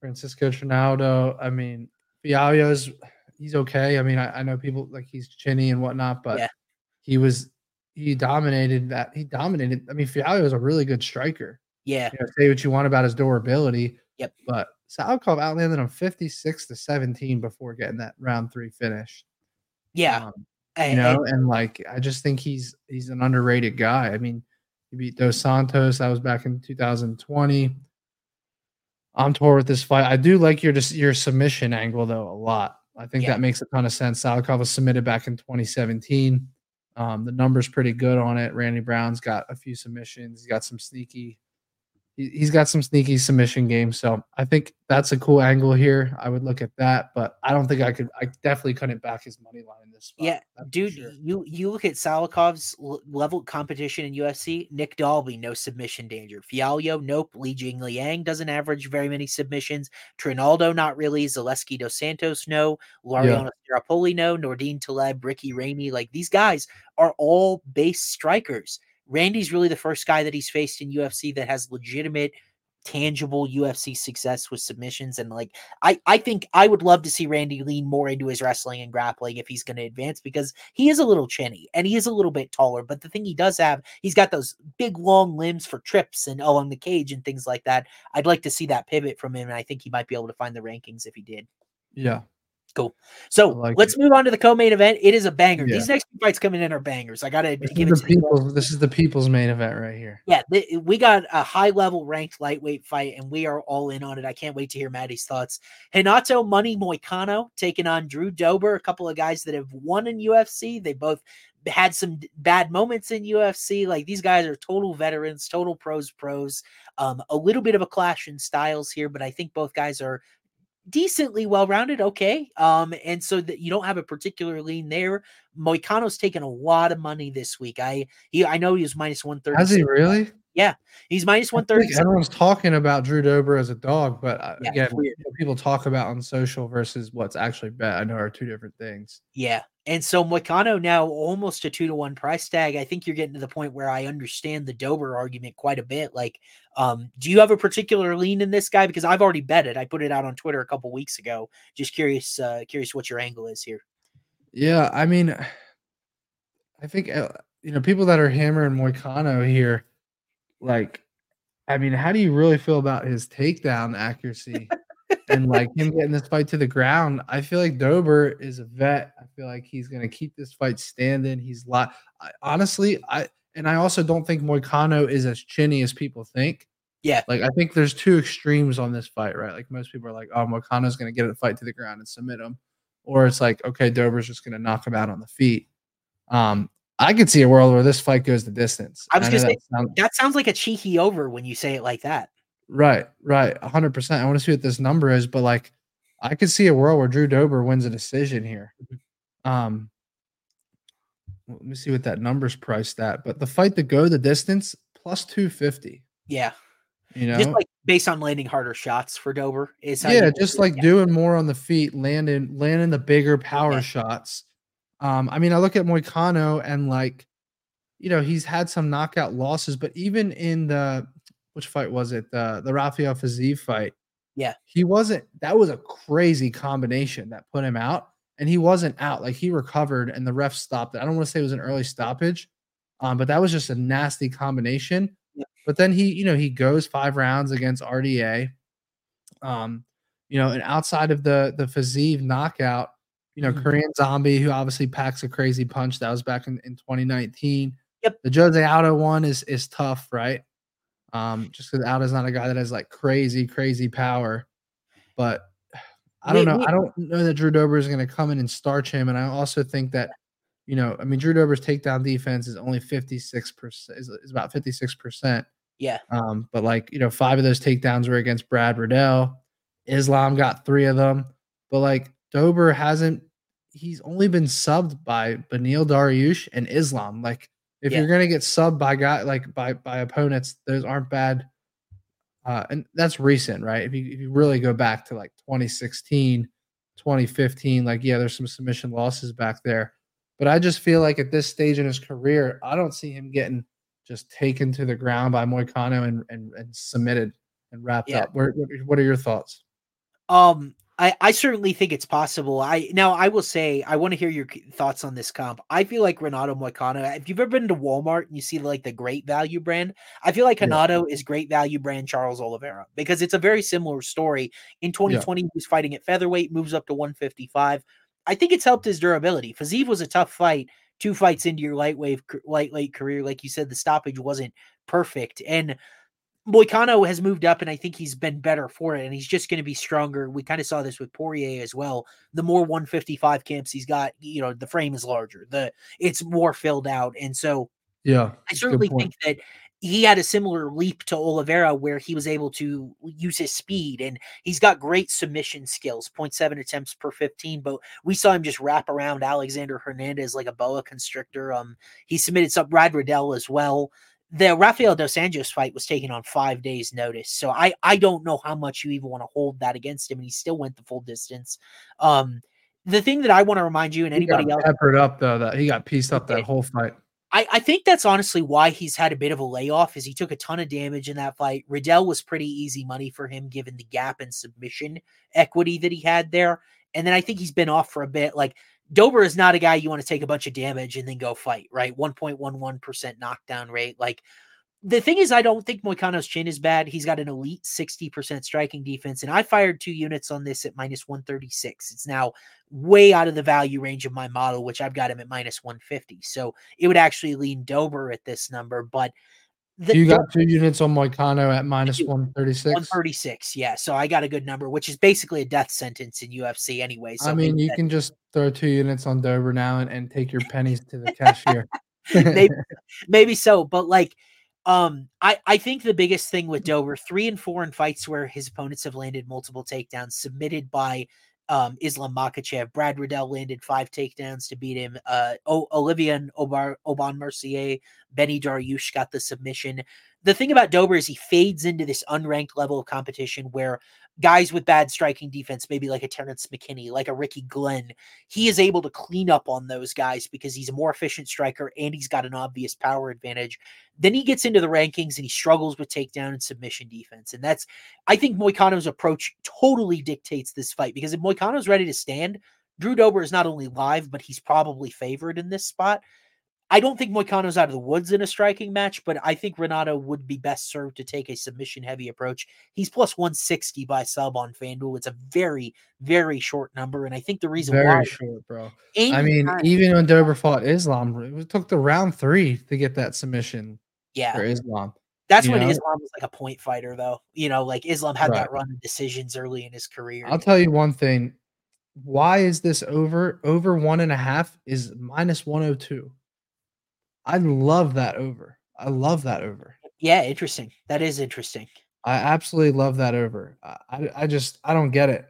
Francisco Trinaldo. I mean, Fialho's he's okay. I mean, I, I know people like he's chinny and whatnot, but Yeah. he was he dominated that. He dominated. I mean, Fialho is a really good striker. Yeah. You know, say what you want about his durability. Yep. But Salikhov outlanded him 56 to 17 before getting that round three finish. Yeah. Um, and- you know, and like I just think he's he's an underrated guy. I mean, he beat Dos Santos. That was back in 2020. I'm torn with this fight. I do like your your submission angle though a lot. I think Yeah. that makes a ton of sense. Salikhov was submitted back in 2017. Um, the numbers pretty good on it. Randy Brown's got a few submissions. He's got some sneaky. He- He's got some sneaky submission games. So I think that's a cool angle here. I would look at that, but I don't think I could. I definitely couldn't back his money line in this spot. Yeah, dude, sure. you you look at Salikhov's level competition in UFC. Nick Dalby, no submission danger. Fialho, nope. Li Jing Liang doesn't average very many submissions. Trinaldo, not really. Zaleski dos Santos, no. Laureano Staropoli, no. Nordine Taleb, Ricky Rainey, like these guys are all base strikers. Randy's really the first guy that he's faced in UFC that has legitimate tangible UFC success with submissions and like I I think I would love to see Randy lean more into his wrestling and grappling if he's going to advance because he is a little chinny and he is a little bit taller but the thing he does have he's got those big long limbs for trips and along the cage and things like that I'd like to see that pivot from him and I think he might be able to find the rankings if he did Yeah. Cool. So like let's it. move on to the co-main event. It is a banger. Yeah. These next two fights coming in are bangers. I gotta This give it to people, this is the people's main event right here. Yeah, th- we got a high level ranked lightweight fight, and we are all in on it. I can't wait to hear Maddie's thoughts. Renato Money Moicano taking on Drew Dober, a couple of guys that have won in UFC. They both had some bad moments in UFC. Like these guys are total veterans, total pros, pros. Um, a little bit of a clash in styles here, but I think both guys are decently well rounded. Okay. Um, and so that you don't have a particular lean there. Moicano's taken a lot of money this week. I he I know he was minus one thirty. Has he really? Yeah, he's minus one thirty. everyone's talking about Drew Dober as a dog, but uh, Yeah, again, what people talk about on social versus what's actually bet. I know are two different things. Yeah. And so Moicano now almost a two to one price tag. I think you're getting to the point where I understand the Dober argument quite a bit. Like, um, do you have a particular lean in this guy? Because I've already bet it. I put it out on Twitter a couple weeks ago. Just curious, uh, curious what your angle is here. Yeah, I mean, I think uh, you know people that are hammering Moicano here. Like, I mean, how do you really feel about his takedown accuracy and like him getting this fight to the ground? I feel like Dober is a vet. I feel like he's gonna keep this fight standing. He's lot honestly. I and I also don't think Moicano is as chinny as people think. Yeah. Like I think there's two extremes on this fight, right? Like most people are like, oh, Moicano's gonna get a fight to the ground and submit him or it's like okay, Dober's just going to knock him out on the feet. Um, I could see a world where this fight goes the distance. I was And gonna say- that sound- That sounds like a cheeky over when you say it like that. Right, right, hundred percent. I want to see what this number is, but like, I could see a world where Drew Dober wins a decision here. Um, let me see what that number's priced at. But the fight to go the distance plus two fifty. Yeah. You know, Just like based on landing harder shots for Dober is yeah, just like doing more on the feet, landing landing the bigger power Yeah. shots. Um, I mean, I look at Moicano and like, you know, he's had some knockout losses, but even in the which fight was it? The the Rafael Fiziev fight. Yeah. he wasn't. That was a crazy combination that put him out, and he wasn't out. Like he recovered, and the ref stopped it. I don't want to say it was an early stoppage, um, but that was just a nasty combination. Yeah. But then he, you know, he goes five rounds against RDA. Um, you know, and outside of the the Fiziev knockout, you know, Mhm. Korean Zombie, who obviously packs a crazy punch. That was back in, in 2019. Yep. The Jose Aldo one is is tough, right? Um, just because Aldo's not a guy that has like crazy, crazy power. But <sighs> I don't know. I don't know that Drew Dober is going to come in and starch him. And I also think that, you know, I mean, Drew Dober's takedown defense is only 56%, is, is about 56%. yeah. Um, but like, you know, five of those takedowns were against Brad Riddell. Islam got three of them. But like Dober hasn't he's only been subbed by Beneil Dariush and Islam. Like if Yeah. you're gonna get subbed by guy like by by opponents, those aren't bad. Uh, and that's recent, right? If you if you really go back to like 2016, 2015, like yeah, there's some submission losses back there. But I just feel like at this stage in his career, I don't see him getting just taken to the ground by Moicano and and, and submitted and wrapped Yeah. up. Where, what, what are your thoughts? Um, I, I certainly think it's possible. I now I will say I want to hear your thoughts on this comp. I feel like Renato Moicano. If you've ever been to Walmart and you see like the Great Value brand, I feel like Yeah. Renato is Great Value brand Charles Oliveira because it's a very similar story. In 2020, he was fighting at featherweight, moves up to 155. I think it's helped his durability. Fiziev was a tough fight. Two fights into your lightweight lightweight career, like you said, the stoppage wasn't perfect, and Moicano has moved up, and I think he's been better for it, and he's just going to be stronger. We kind of saw this with Poirier as well. The more 155 camps he's got, you know, the frame is larger, the it's more filled out, and so Yeah, I that's a good certainly think that he had a similar leap to Oliveira where he was able to use his speed and he's got great submission skills 0.7 attempts per 15 but we saw him just wrap around Alexander Hernandez like a boa constrictor um he submitted some Brad Riddell as well the Rafael dos Anjos fight was taken on five days notice so I I don't know how much you even want to hold that against him and he still went the full distance um the thing that I want to remind you and He got anybody else peppered up though. That he got pieced up that whole fight. I, I think that's honestly why he's had a bit of a layoff is he took a ton of damage in that fight. Riddell was pretty easy money for him given the gap in submission equity that he had there. And then I think he's been off for a bit. Like Dober is not a guy you want to take a bunch of damage and then go fight, right? 1.11% knockdown rate. Like the thing is, I don't think Moicano's chin is bad. He's got an elite 60% striking defense, and I fired two units on this at minus 136. It's now way out of the value range of my model, which I've got him at minus 150. So it would actually lean Dober at this number, but the, you got two units on Moicano at minus 136. 136, yeah. So I got a good number, which is basically a death sentence in UFC anyway. So I mean, you that, can just throw two units on Dober now and, and take your pennies to the <laughs> cashier. maybe, <laughs> maybe so, but like um, I, I think the biggest thing with Dober, three and four in fights where his opponents have landed multiple takedowns submitted by um, Islam Makhachev. Brad Riddell landed five takedowns to beat him. Uh, o- Olivier Obar- Aubin-Mercier, Benny Dariush got the submission. The thing about Dober is he fades into this unranked level of competition where guys with bad striking defense, maybe like a Terrence McKinney, like a Ricky Glenn, he is able to clean up on those guys because he's a more efficient striker and he's got an obvious power advantage. Then he gets into the rankings and he struggles with takedown and submission defense. And that's, I think Moicano's approach totally dictates this fight because if Moicano's ready to stand, Drew Dober is not only live, but he's probably favored in this spot. I don't think Moicano's out of the woods in a striking match, but I think Renato would be best served to take a submission heavy approach. He's plus 160 by sub on FanDuel. It's a very, very short number. And I think the reason very why short, bro. I mean, even when Dober fought Islam, it took the round three to get that submission yeah. for Islam. That's when know? Islam was like a point fighter, though. You know, like Islam had right. that run of decisions early in his career. I'll tell you one thing. Why is this over? Over one and a half is minus 102. I love that over. I love that over. Yeah, interesting. That is interesting. I absolutely love that over. I, I just I don't get it.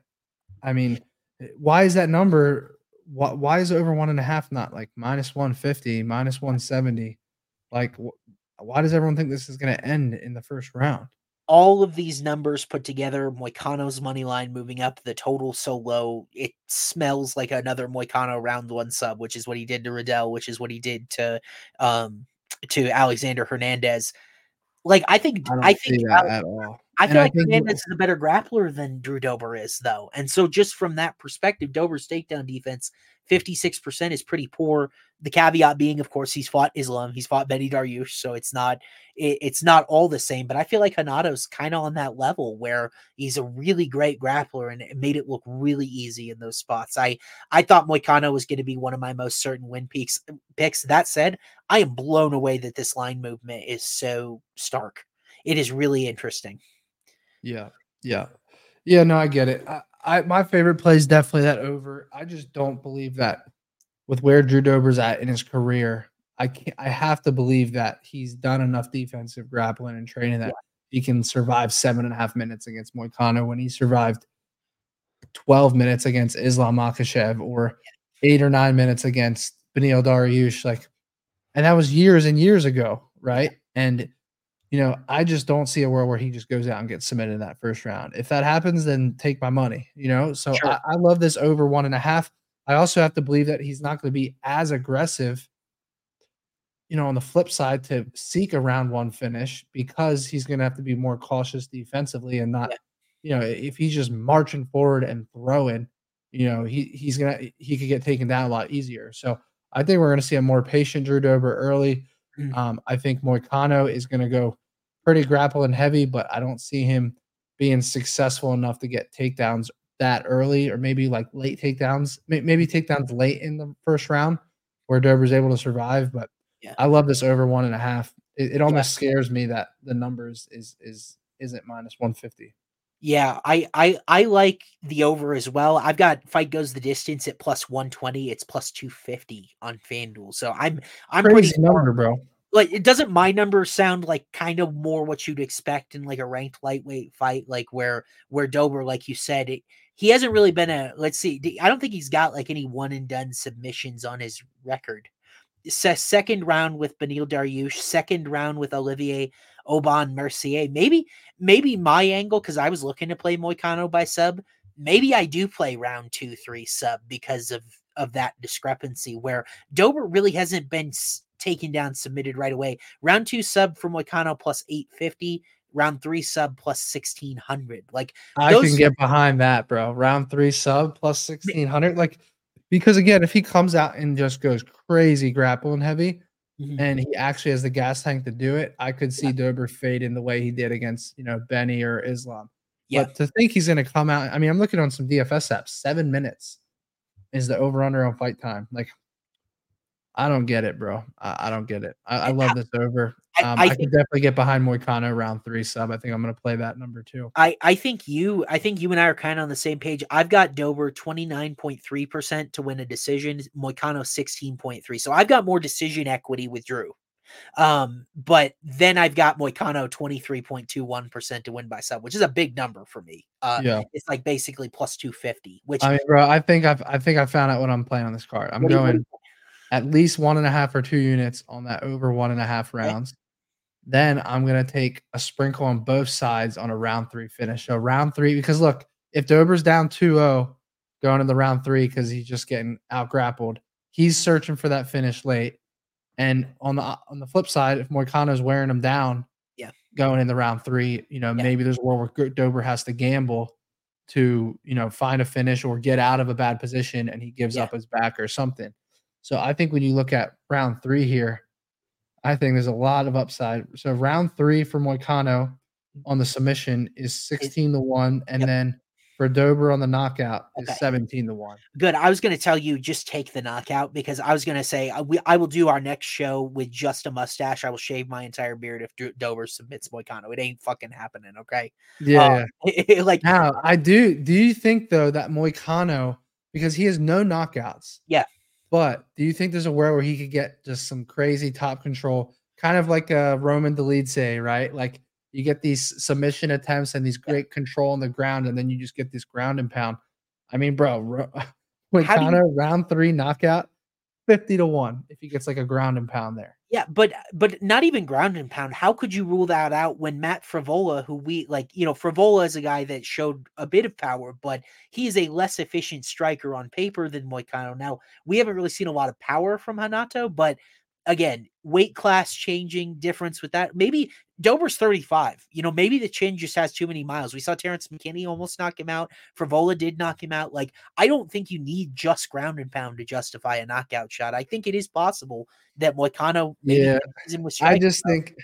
I mean, eh, why is that number? Why, why is over one and a half not like minus 150, minus 170? Like, wh- why does everyone think this is going to end in the first round? All of these numbers put together, Moicano's money line moving up, the total so low, it smells like another Moicano round one sub, which is what he did to Riddell, which is what he did to um to Alexander Hernandez. Like I think I, I think that at all. I feel and like Hernandez is a better grappler than Drew Dober is, though. And so just from that perspective, Dober's takedown defense 56% is pretty poor. The caveat being, of course, he's fought Islam, he's fought Benny Dariush, so it's not it, it's not all the same. But I feel like Renato's kind of on that level where he's a really great grappler and it made it look really easy in those spots. I I thought Moicano was going to be one of my most certain win peaks picks. That said, I am blown away that this line movement is so stark. It is really interesting. Yeah, yeah, yeah. No, I get it. I, I my favorite play is definitely that over. I just don't believe that with where Drew Dober's at in his career. I can't, I have to believe that he's done enough defensive grappling and training that yeah. he can survive seven and a half minutes against Moicano when he survived 12 minutes against Islam Makhachev or eight or nine minutes against Beneil Dariush. Like, and that was years and years ago, right? And you know, I just don't see a world where he just goes out and gets submitted in that first round. If that happens, then take my money, you know. So sure. I, I, love this over one and a half. I also have to believe that he's not going to be as aggressive, you know, on the flip side to seek a round one finish because he's going to have to be more cautious defensively and not, you know, if he's just marching forward and throwing, you know, he he's gonna he could get taken down a lot easier. So I think we're going to see a more patient Drew Dober early. Mm. Um, I think Moicano is going to go pretty grappling heavy, but I don't see him being successful enough to get takedowns that early, or maybe like late takedowns, maybe takedowns late in the first round where Dober's able to survive. But yeah. I love this over one and a half. It, it almost yeah. scares me that the numbers is is isn't minus one fifty. Yeah, I, I I like the over as well. I've got fight goes the distance at plus one twenty. It's plus two fifty on FanDuel. So I'm I'm Crazy pretty number, bro like it doesn't my number sound like kind of more what you'd expect in like a ranked lightweight fight like where where Dober like you said it, he hasn't really been a let's see I don't think he's got like any one and done submissions on his record. second round with Beneil Dariush, second round with Olivier Aubin-Mercier. Maybe maybe my angle cuz I was looking to play Moicano by sub. Maybe I do play round 2 3 sub because of of that discrepancy where Dober really hasn't been taken down, submitted right away. Round two sub from Moicano plus 850. Round three sub plus 1600. Like I can get behind that, bro. Round three sub plus 1600. Like, because again, if he comes out and just goes crazy grappling heavy, mm-hmm. and he actually has the gas tank to do it, I could see yeah. Dober fade in the way he did against you know Benny or Islam. Yeah. But to think he's going to come out, I mean, I'm looking on some DFS apps. Seven minutes is the over under on fight time. Like, I don't get it, bro. I, I don't get it. I, I love this over. Um, I, I, I could definitely get behind Moicano round three sub. I think I'm going to play that number two. I, I think you, I think you and I are kind of on the same page. I've got Dober 29.3% to win a decision, Moicano 16.3. So I've got more decision equity with Drew. Um, but then I've got Moicano 23.21% to win by sub, which is a big number for me. Uh, yeah, it's like basically plus 250, which I mean, bro, I think I've, I think I found out what I'm playing on this card. I'm going at least one and a half or two units on that over one and a half rounds. Then I'm gonna take a sprinkle on both sides on a round three finish. So round three, because look, if Dober's down 2-0 going into round three because he's just getting out grappled, he's searching for that finish late. And on the on the flip side, if Moicano's wearing him down, yeah, going into round three, you know, yeah. maybe there's a world where Dober has to gamble to, you know, find a finish or get out of a bad position and he gives yeah. up his back or something. So I think when you look at round three here, I think there's a lot of upside. So round three for Moicano on the submission is 16 to 1. And yep. then for Dober on the knockout okay. is 17 to 1. Good. I was going to tell you just take the knockout because I was going to say I, uh, we, I will do our next show with just a mustache. I will shave my entire beard if Dober submits Moicano. It ain't fucking happening. Okay. Yeah. Um, <laughs> like now, I do. Do you think though that Moicano, because he has no knockouts? Yeah. But do you think there's a world where he could get just some crazy top control, kind of like a Roman Dolidze, right? Like you get these submission attempts and these great yeah. control on the ground, and then you just get this ground and pound. I mean, bro, <laughs> when Connor you, round three knockout, 50 to 1 if he gets like a ground and pound there. Yeah, but but not even ground and pound. How could you rule that out when Matt Frevola, who we like, you know, Frevola is a guy that showed a bit of power, but he is a less efficient striker on paper than Moicano. Now, we haven't really seen a lot of power from Renato, but again, weight class changing difference with that. Maybe Dober's 35. You know, maybe the chin just has too many miles. We saw Terrence McKinney almost knock him out. Frevola did knock him out. Like, I don't think you need just ground and pound to justify a knockout shot. I think it is possible that Moicano yeah. I just think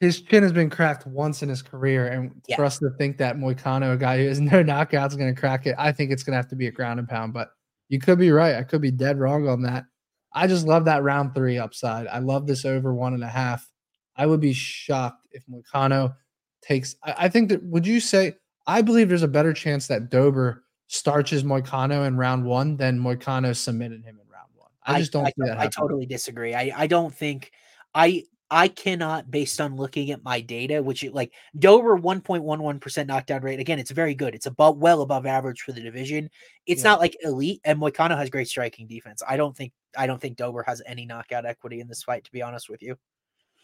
his chin has been cracked once in his career, and yeah. for us to think that Moicano, a guy who has <laughs> no knockouts, is going to crack it, I think it's going to have to be a ground and pound. But you could be right. I could be dead wrong on that. I just love that round three upside. I love this over one and a half. I would be shocked if Moicano takes. I, I think that. Would you say? I believe there's a better chance that Dober starches Moicano in round one than Moicano submitted him in round one. I just don't I, I, I totally disagree. I I don't think I I cannot, based on looking at my data, which like Dober 1.11% knockdown rate. Again, it's very good. It's about well above average for the division. It's yeah. not like elite, and Moicano has great striking defense. I don't think I don't think Dober has any knockout equity in this fight, to be honest with you.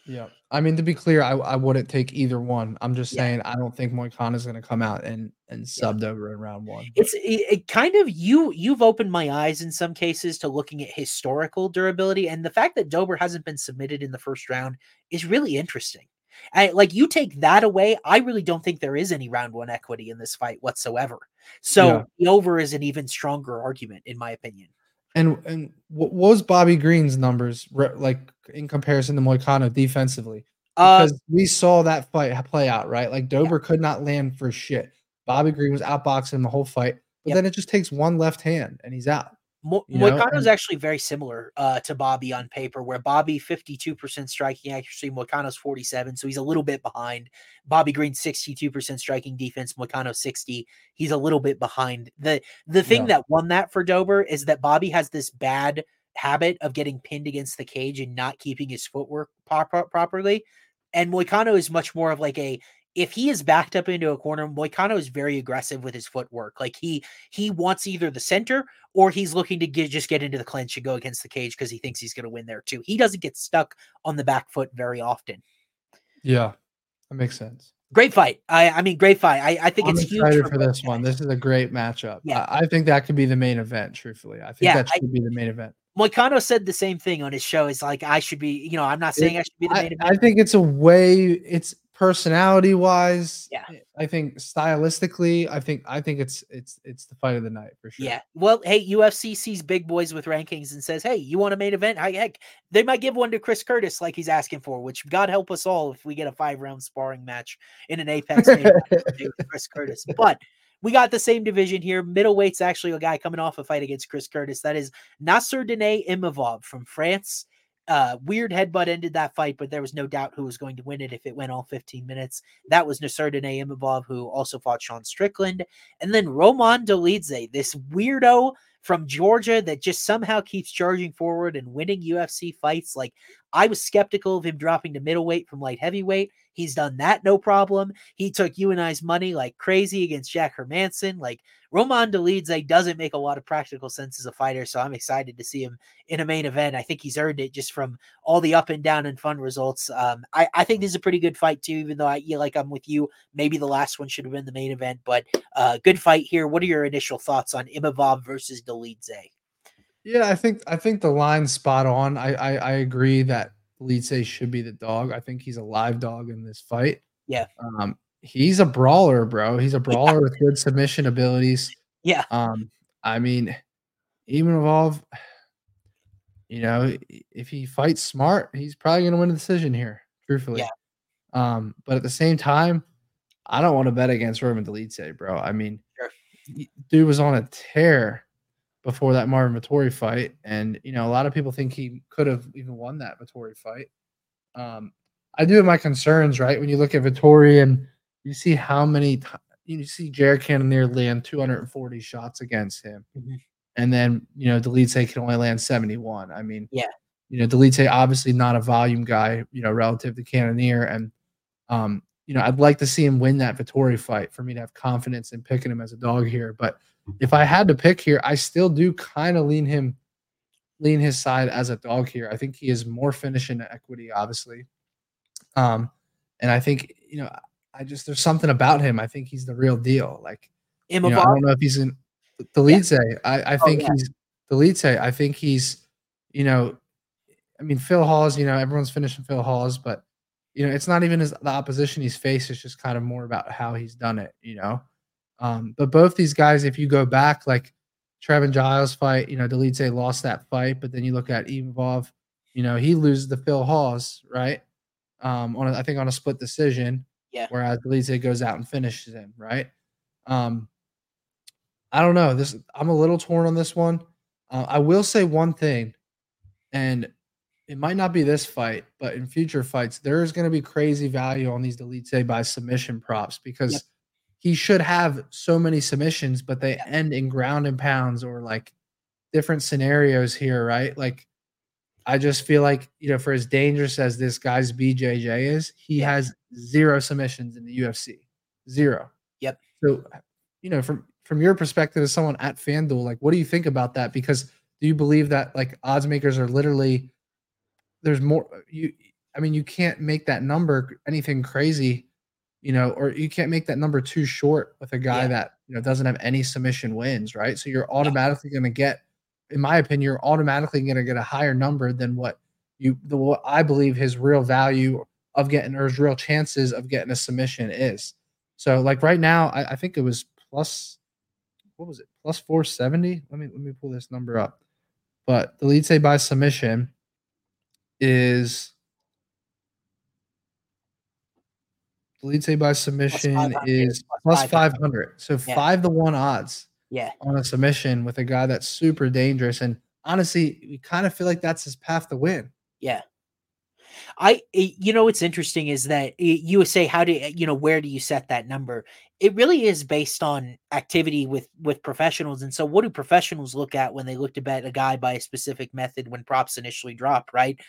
Yeah. I mean, to be clear, I, I wouldn't take either one. I'm just yeah. saying I don't think Moicano is going to come out and and subbed yeah. over in round one. It's it, it, kind of you you've opened my eyes in some cases to looking at historical durability, and the fact that Dober hasn't been submitted in the first round is really interesting. I, like you take that away, I really don't think there is any round one equity in this fight whatsoever. So yeah. the over is an even stronger argument, in my opinion. And and what was Bobby Green's numbers like in comparison to Moicano defensively? Uh, because uh, we saw that fight play out, right? Like Dober yeah. could not land for shit. Bobby Green was outboxing the whole fight, but yep. then it just takes one left hand and he's out. Mo- Moicano is actually very similar uh, to Bobby on paper, where Bobby 52% striking accuracy, Moicano's 47, so he's a little bit behind. Bobby Green 62% striking defense, Moicano 60. He's a little bit behind. The the thing yeah. that won that for Dober is that Bobby has this bad habit of getting pinned against the cage and not keeping his footwork properly. And Moicano is much more of like a if he is backed up into a corner, Moicano is very aggressive with his footwork. Like he he wants either the center or he's looking to get just get into the clinch and go against the cage because he thinks he's going to win there too. He doesn't get stuck on the back foot very often. Yeah, that makes sense. Great fight. I I mean, great fight. I, I think I'm it's excited for, for this one. This is a great matchup. Yeah. I, I, think that could be the main event. Truthfully, I think yeah, that should I, be the main event. Moicano said the same thing on his show. It's like I should be, you know, I'm not saying it, I should be the main I, event. I think it's a way. It's personality wise, Yeah. Eh, I think stylistically, I think I think it's it's it's the fight of the night for sure. Yeah. Well, hey, UFC sees big boys with rankings and says, "Hey, you want a main event? I, heck, they might give one to Chris Curtis like he's asking for." Which God help us all if we get a five round sparring match in an Apex <laughs> Chris Curtis. But we got the same division here. Middleweight's actually a guy coming off a fight against Chris Curtis. That is Nassourdine Imavov from France. Uh, weird headbutt ended that fight, but there was no doubt who was going to win it if it went all 15 minutes. That was Nassourdine Imavov, who also fought Sean Strickland. And then Roman Dolidze, this weirdo from Georgia that just somehow keeps charging forward and winning UFC fights. Like, I was skeptical of him dropping to middleweight from light heavyweight. He's done that no problem. He took you and I's money like crazy against Jack Hermansson. Like, Roman Dolidze doesn't make a lot of practical sense as a fighter, so I'm excited to see him in a main event. I think he's earned it just from all the up and down and fun results. Um, I, I think this is a pretty good fight too, even though I yeah, like I'm with you. Maybe the last one should have been the main event, but uh, good fight here. What are your initial thoughts on Imavov versus Dolidze? Yeah, I think I think the line's spot on. I I, I agree that Dolidze should be the dog. I think he's a live dog in this fight. Yeah. Um, he's a brawler, bro. He's a brawler yeah. with good submission abilities. Yeah. Um, I mean, Imavov, you know, if he fights smart, he's probably gonna win a decision here, truthfully. Yeah. Um, but at the same time, I don't want to bet against Roman Dolidze, bro. I mean, sure. dude was on a tear before that Marvin Vettori fight, and you know, a lot of people think he could have even won that Vettori fight. Um, I do have my concerns, right? When you look at Vettori and you see how many t- you see Jared Cannonier land 240 shots against him. Mm-hmm. And then, you know, Dolidze can only land 71. I mean, yeah, you know, Dolidze obviously not a volume guy, you know, relative to Cannonier. And um, you know, I'd like to see him win that Vettori fight for me to have confidence in picking him as a dog here. But if I had to pick here, I still do kind of lean him lean his side as a dog here. I think he is more finishing equity, obviously. Um, and I think, you know, I just there's something about him. I think he's the real deal. Like you know, I don't know if he's in the lead say. I, I think oh, yeah. he's the lead say. I think he's, you know, I mean Phil Hawes, you know, everyone's finishing Phil Hawes, but you know, it's not even his the opposition he's faced, it's just kind of more about how he's done it, you know. Um, but both these guys, if you go back, like Trevin Giles fight, you know, Dolidze lost that fight, but then you look at Imavov, you know, he loses the Phil Hawes, right? Um, on a, I think on a split decision. Yeah. Whereas Dolidze goes out and finishes him, right? Um, I don't know. This I'm a little torn on this one. Uh, I will say one thing, and it might not be this fight, but in future fights, there is going to be crazy value on these Dolidze by submission props because yep. He should have so many submissions, but they end in ground and pounds or like different scenarios here, right? Like I just feel like, you know, for as dangerous as this guy's BJJ is, he Yeah. has zero submissions in the UFC. Zero. Yep. So, you know, from from your perspective as someone at FanDuel, like what do you think about that? Because do you believe that like odds makers are literally there's more you I mean, you can't make that number anything crazy, you know, or you can't make that number too short with a guy Yeah. that, you know, doesn't have any submission wins, right? So you're automatically going to get in my opinion, you're automatically going to get a higher number than what you the what I believe his real value of getting or his real chances of getting a submission is. So like right now, I, I think it was plus what was it plus 470? Let me let me pull this number up. But Dolidze by submission is Dolidze by submission 500, is plus plus 500. 500. So Yeah. five to one odds Yeah. on a submission with a guy that's super dangerous. And honestly, we kind of feel like that's his path to win. Yeah. I, you know, what's interesting is that you would say, how do you know, where do you set that number? It really is based on activity with with professionals. And so, what do professionals look at when they look to bet a guy by a specific method when props initially drop? Right.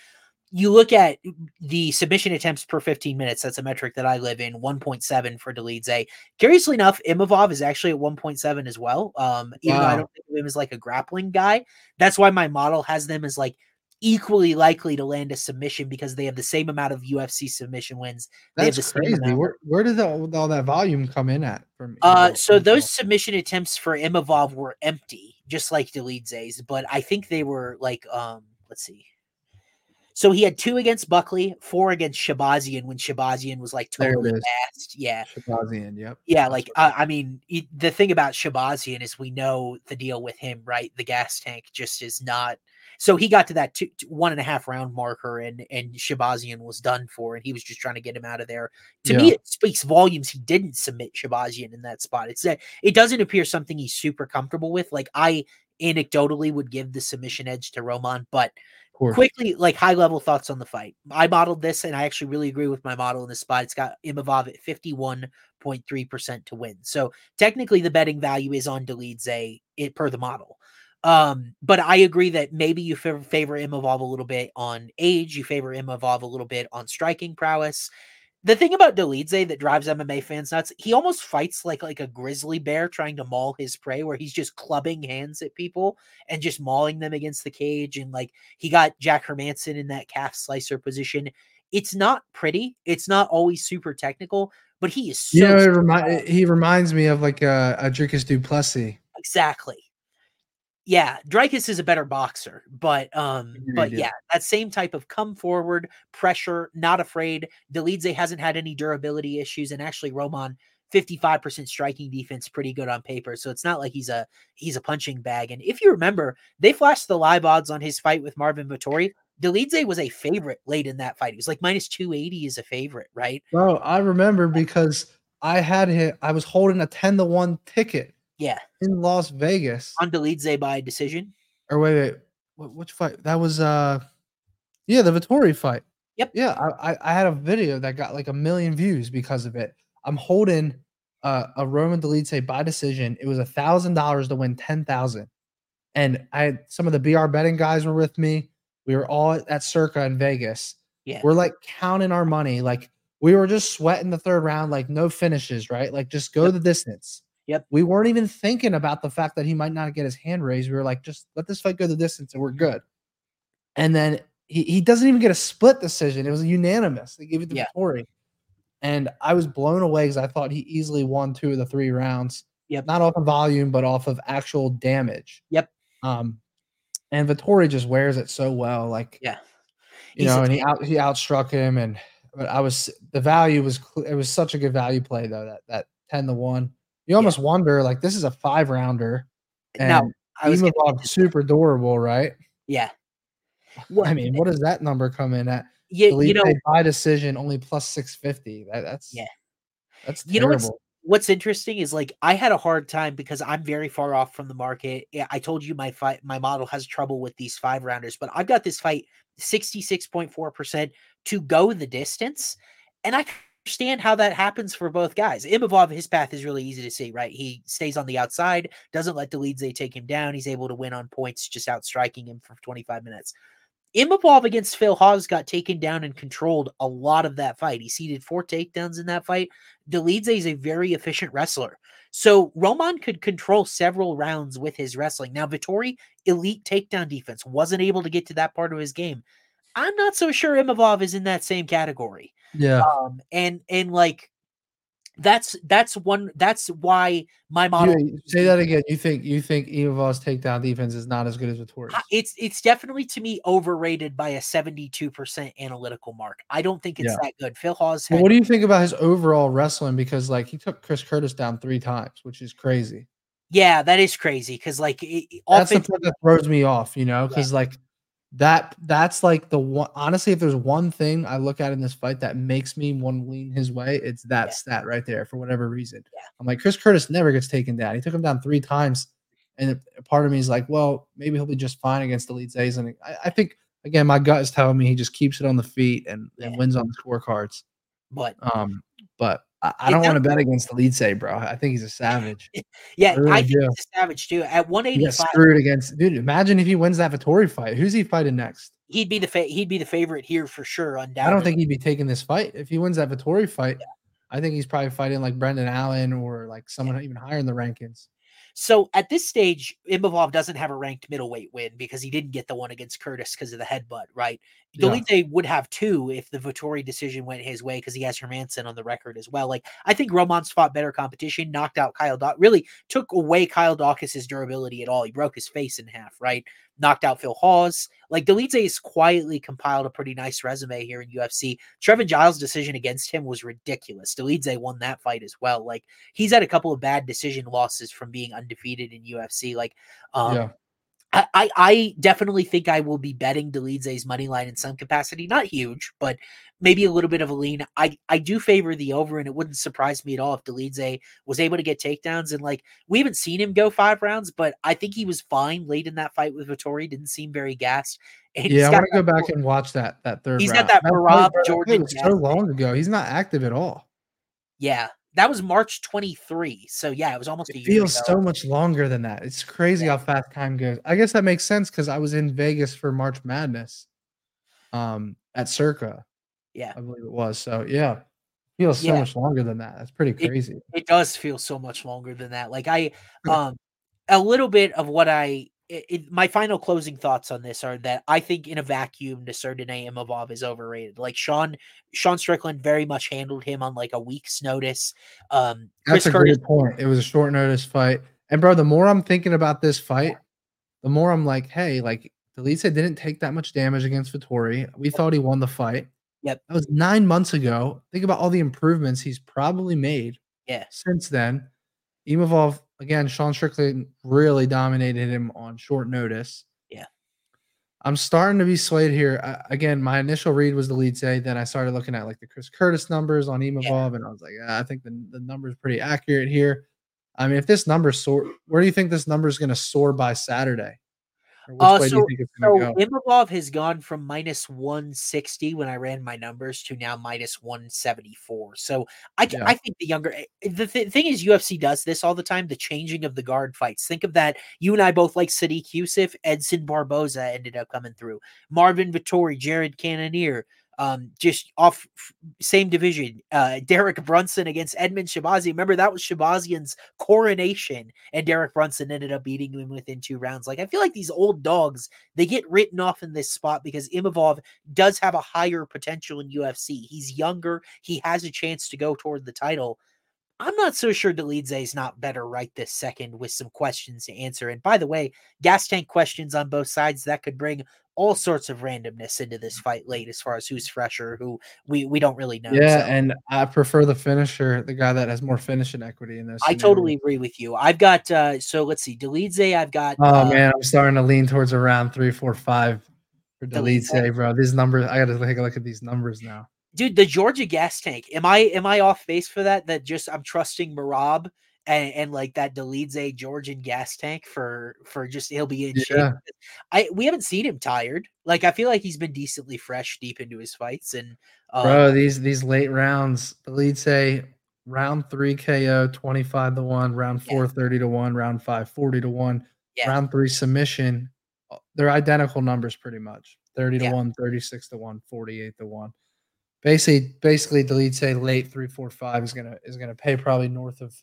You look at the submission attempts per 15 minutes. That's a metric that I live in. 1.7 for Dolidze. Curiously enough, Imavov is actually at 1.7 as well. Um, even though I don't think of him as like a grappling guy. That's why my model has them as like equally likely to land a submission because they have the same amount of UFC submission wins. They have That's the crazy. Where, where did all, all that volume come in at? From Uh, so those submission attempts for Imavov were empty, just like Dolidze's, but I think they were like, um, let's see. So he had two against Buckley, four against Shahbazyan when Shahbazyan was like totally fast. Yeah. Shahbazyan, yep. Yeah, like uh, I mean, it, the thing about Shahbazyan is we know the deal with him, right? The gas tank just is not. So he got to that two, two- one and a half round marker, and and Shahbazyan was done for, and he was just trying to get him out of there. To me, it speaks volumes. He didn't submit Shahbazyan in that spot. It's that it doesn't appear something he's super comfortable with. Like I anecdotally would give the submission edge to Roman, but course. quickly, like high level thoughts on the fight. I modeled this, and I actually really agree with my model in this spot. It's got Imavov at fifty one point three percent to win. So technically, the betting value is on Dolidze it per the model. Um, but I agree that maybe you favor, favor Imavov a little bit on age. You favor Imavov a little bit on striking prowess. The thing about Dolidze that drives MMA fans nuts, he almost fights like like a grizzly bear trying to maul his prey, where he's just clubbing hands at people and just mauling them against the cage. And like he got Jack Hermansson in that calf slicer position. It's not pretty. It's not always super technical, but he is so you know, it remi- he reminds me of like a, a Dricus du Plessis. exactly. Yeah, Dricus is a better boxer, but um, but yeah. yeah, that same type of come forward, pressure, not afraid. Dolidze hasn't had any durability issues, and actually Roman 55% striking defense, pretty good on paper. So it's not like he's a he's a punching bag. And if you remember, they flashed the live odds on his fight with Marvin Vettori. Dolidze was a favorite late in that fight. He was like minus 280 is a favorite, right? Bro, I remember because I had him. I was holding a ten to one ticket Yeah, in Las Vegas. on Dolidze by decision. Or wait, wait, wh- which fight? That was uh, yeah, the Vettori fight. Yep. Yeah, I, I I had a video that got like a million views because of it. I'm holding uh, a Roman Dolidze by decision. It was a thousand dollars to win ten thousand, and I had some of the BR betting guys were with me. We were all at, at Circa in Vegas. Yeah. We're like counting our money. Like we were just sweating the third round, like no finishes, right? Like just go Yep. the distance. Yep. We weren't even thinking about the fact that he might not get his hand raised. We were like, just let this fight go the distance and we're good. And then he, he doesn't even get a split decision. It was unanimous. They gave it to Yeah. Vettori. And I was blown away because I thought he easily won two of the three rounds. Yep. Not off of volume, but off of actual damage. Yep. Um, and Vettori just wears it so well. Like, Yeah. you He's know, and he out he outstruck him, and but I was the value was it was such a good value play though that that ten to one. You almost wonder like this is a five rounder. Eh, now, And I was into super durable, right? Yeah. I mean, eh what does that number come in at? you, Delete you know, by decision only plus six fifty. That, that's Yeah. that's You know what's- what's interesting is like I had a hard time because I'm very far off from the market. I told you my fight my model has trouble with these five rounders, but I've got this fight 66.4% to go the distance. And I understand how that happens for both guys. Imavov, his path is really easy to see, right? He stays on the outside, doesn't let the leads they take him down. He's able to win on points, just outstriking him for 25 minutes. Imavov against Phil Hawes got taken down and controlled a lot of that fight. He ceded four takedowns in that fight. Dolidze is a very efficient wrestler. So Roman could control several rounds with his wrestling. Now, Vettori, elite takedown defense, wasn't able to get to that part of his game. I'm not so sure Imavov is in that same category. Yeah. Um, and and like that's that's one that's why my model You- say that again. You think you think Imavov's takedown defense is not as good as Vettori's? It's it's definitely to me overrated by a 72% analytical mark. I don't think it's Yeah. that good. Phil Hawes had what do you think about his overall wrestling? Because like he took Chris Curtis down three times, which is crazy. yeah, that is crazy because like it, That's the part that throws me off, you know, because like that that's like the one honestly, if there's one thing I look at in this fight that makes me want to lean his way, it's that Yeah. stat right there for whatever reason. Yeah. I'm like, Chris Curtis never gets taken down. He took him down three times. And a part of me is like, well, maybe he'll be just fine against the Elite Zays. And I, I think again, my gut is telling me he just keeps it on the feet and, and wins on the scorecards. but Um, but I, I don't want to bet against the lead say, bro. I think he's a savage. <laughs> yeah, really I think do. he's a savage too. At He got 185, screwed against dude. Imagine if he wins that Vettori fight. Who's he fighting next? he'd be the fa- he'd be the favorite here for sure. Undoubtedly, I don't think he'd be taking this fight if he wins that Vettori fight. I think he's probably fighting like Brendan Allen or like someone even higher in the rankings. So at this stage, Imavov doesn't have a ranked middleweight win because he didn't get the one against Curtis because of the headbutt, right? Yeah. Dolidze would have two if the Vettori decision went his way because he has Hermansson on the record as well. Like I think Roman's fought better competition, knocked out Kyle Daukaus, really took away Kyle Daukaus' durability at all. He broke his face in half, right? Knocked out Phil Hawes. Like Dolidze has quietly compiled a pretty nice resume here in UFC. Trevin Giles' decision against him was ridiculous. Dolidze won that fight as well. Like he's had a couple of bad decision losses from being undefeated in UFC. Like um yeah. I, I, I definitely think I will be betting Dolidze's money line in some capacity. Not huge, but maybe a little bit of a lean. I, I do favor the over, and it wouldn't surprise me at all if Dolidze was able to get takedowns. And like we haven't seen him go five rounds, but I think he was fine late in that fight with Vettori. Didn't seem very gassed. And Yeah, I want to go back and watch that that third. He's got that fight, Merab bro, that Jordan was so long ago. He's not active at all. Yeah, that was March 23. So yeah, it was almost a It feels ago. so much longer than that. It's crazy Yeah. how fast time goes. I guess that makes sense because I was in Vegas for March Madness, um, at Circa, yeah. I believe it was. So yeah, feels so much longer than that. That's pretty crazy. it does feel so much longer than that. Like I, um, a little bit of what I, it, it- my final closing thoughts on this are that I think in a vacuum, Nassourdine Imavov is overrated. Like Sean, Sean Strickland very much handled him on like a week's notice. Um, Chris That's a Curtis, great point. It was a short notice fight. And bro, the more I'm thinking about this fight, the more I'm like, hey, like Dolidze didn't take that much damage against Vettori. We thought he won the fight. Yep. That was nine months ago. Think about all the improvements he's probably made yeah, since then. Imavov, again, Sean Strickland really dominated him on short notice. Yeah. I'm starting to be swayed here. I, again, my initial read was the lead say. Then I started looking at like the Chris Curtis numbers on Imavov, and I was like, "Ah, I think the, the number is pretty accurate here. I mean, if this number soar, where do you think this number is going to soar by Saturday? Uh, so- you think it's So go? Imavov has gone from minus 160 when I ran my numbers to now minus 174. So I, Yeah. I think the younger eh, the th- thing is UFC does this all the time. The changing of the guard fights. Think of that. You and I both like Sodiq Yusuff. Edson Barboza ended up coming through. Marvin Vettori, Jared Cannonier. Um, just off same division. Uh, Derek Brunson against Edmen Shahbazyan. Remember that was Shahbazyan's coronation, and Derek Brunson ended up beating him within two rounds. Like I feel like these old dogs they get written off in this spot because Imavov does have a higher potential in UFC. He's younger, he has a chance to go toward the title. I'm not so sure Dolidze is not better right this second with some questions to answer. And by the way, gas tank questions on both sides that could bring all sorts of randomness into this fight late as far as who's fresher, who we we don't really know. Yeah, So and I prefer the finisher, the guy that has more finishing equity in this. I totally agree with you. I've got uh so let's see, Dolidze, I've got Oh uh, man, I'm starting to lean towards around three, four, five for delete bro. These numbers, I gotta take a look at these numbers now. Dude, the Georgia gas tank. Am I am I off base for that? That just I'm trusting Merab and, and like that a Georgian gas tank for for just he'll be in shape. I we haven't seen him tired. Like I feel like he's been decently fresh deep into his fights and um, Bro, these these late rounds, say round three KO 25 to 1, round Yeah. four 30 to 1, round five 40 to 1, Yeah. round three submission. uh, They're identical numbers pretty much 30 to Yeah. 1, 36 to 1, 48 to 1. Basically, basically the lead say late three, four, five is gonna is gonna pay probably north of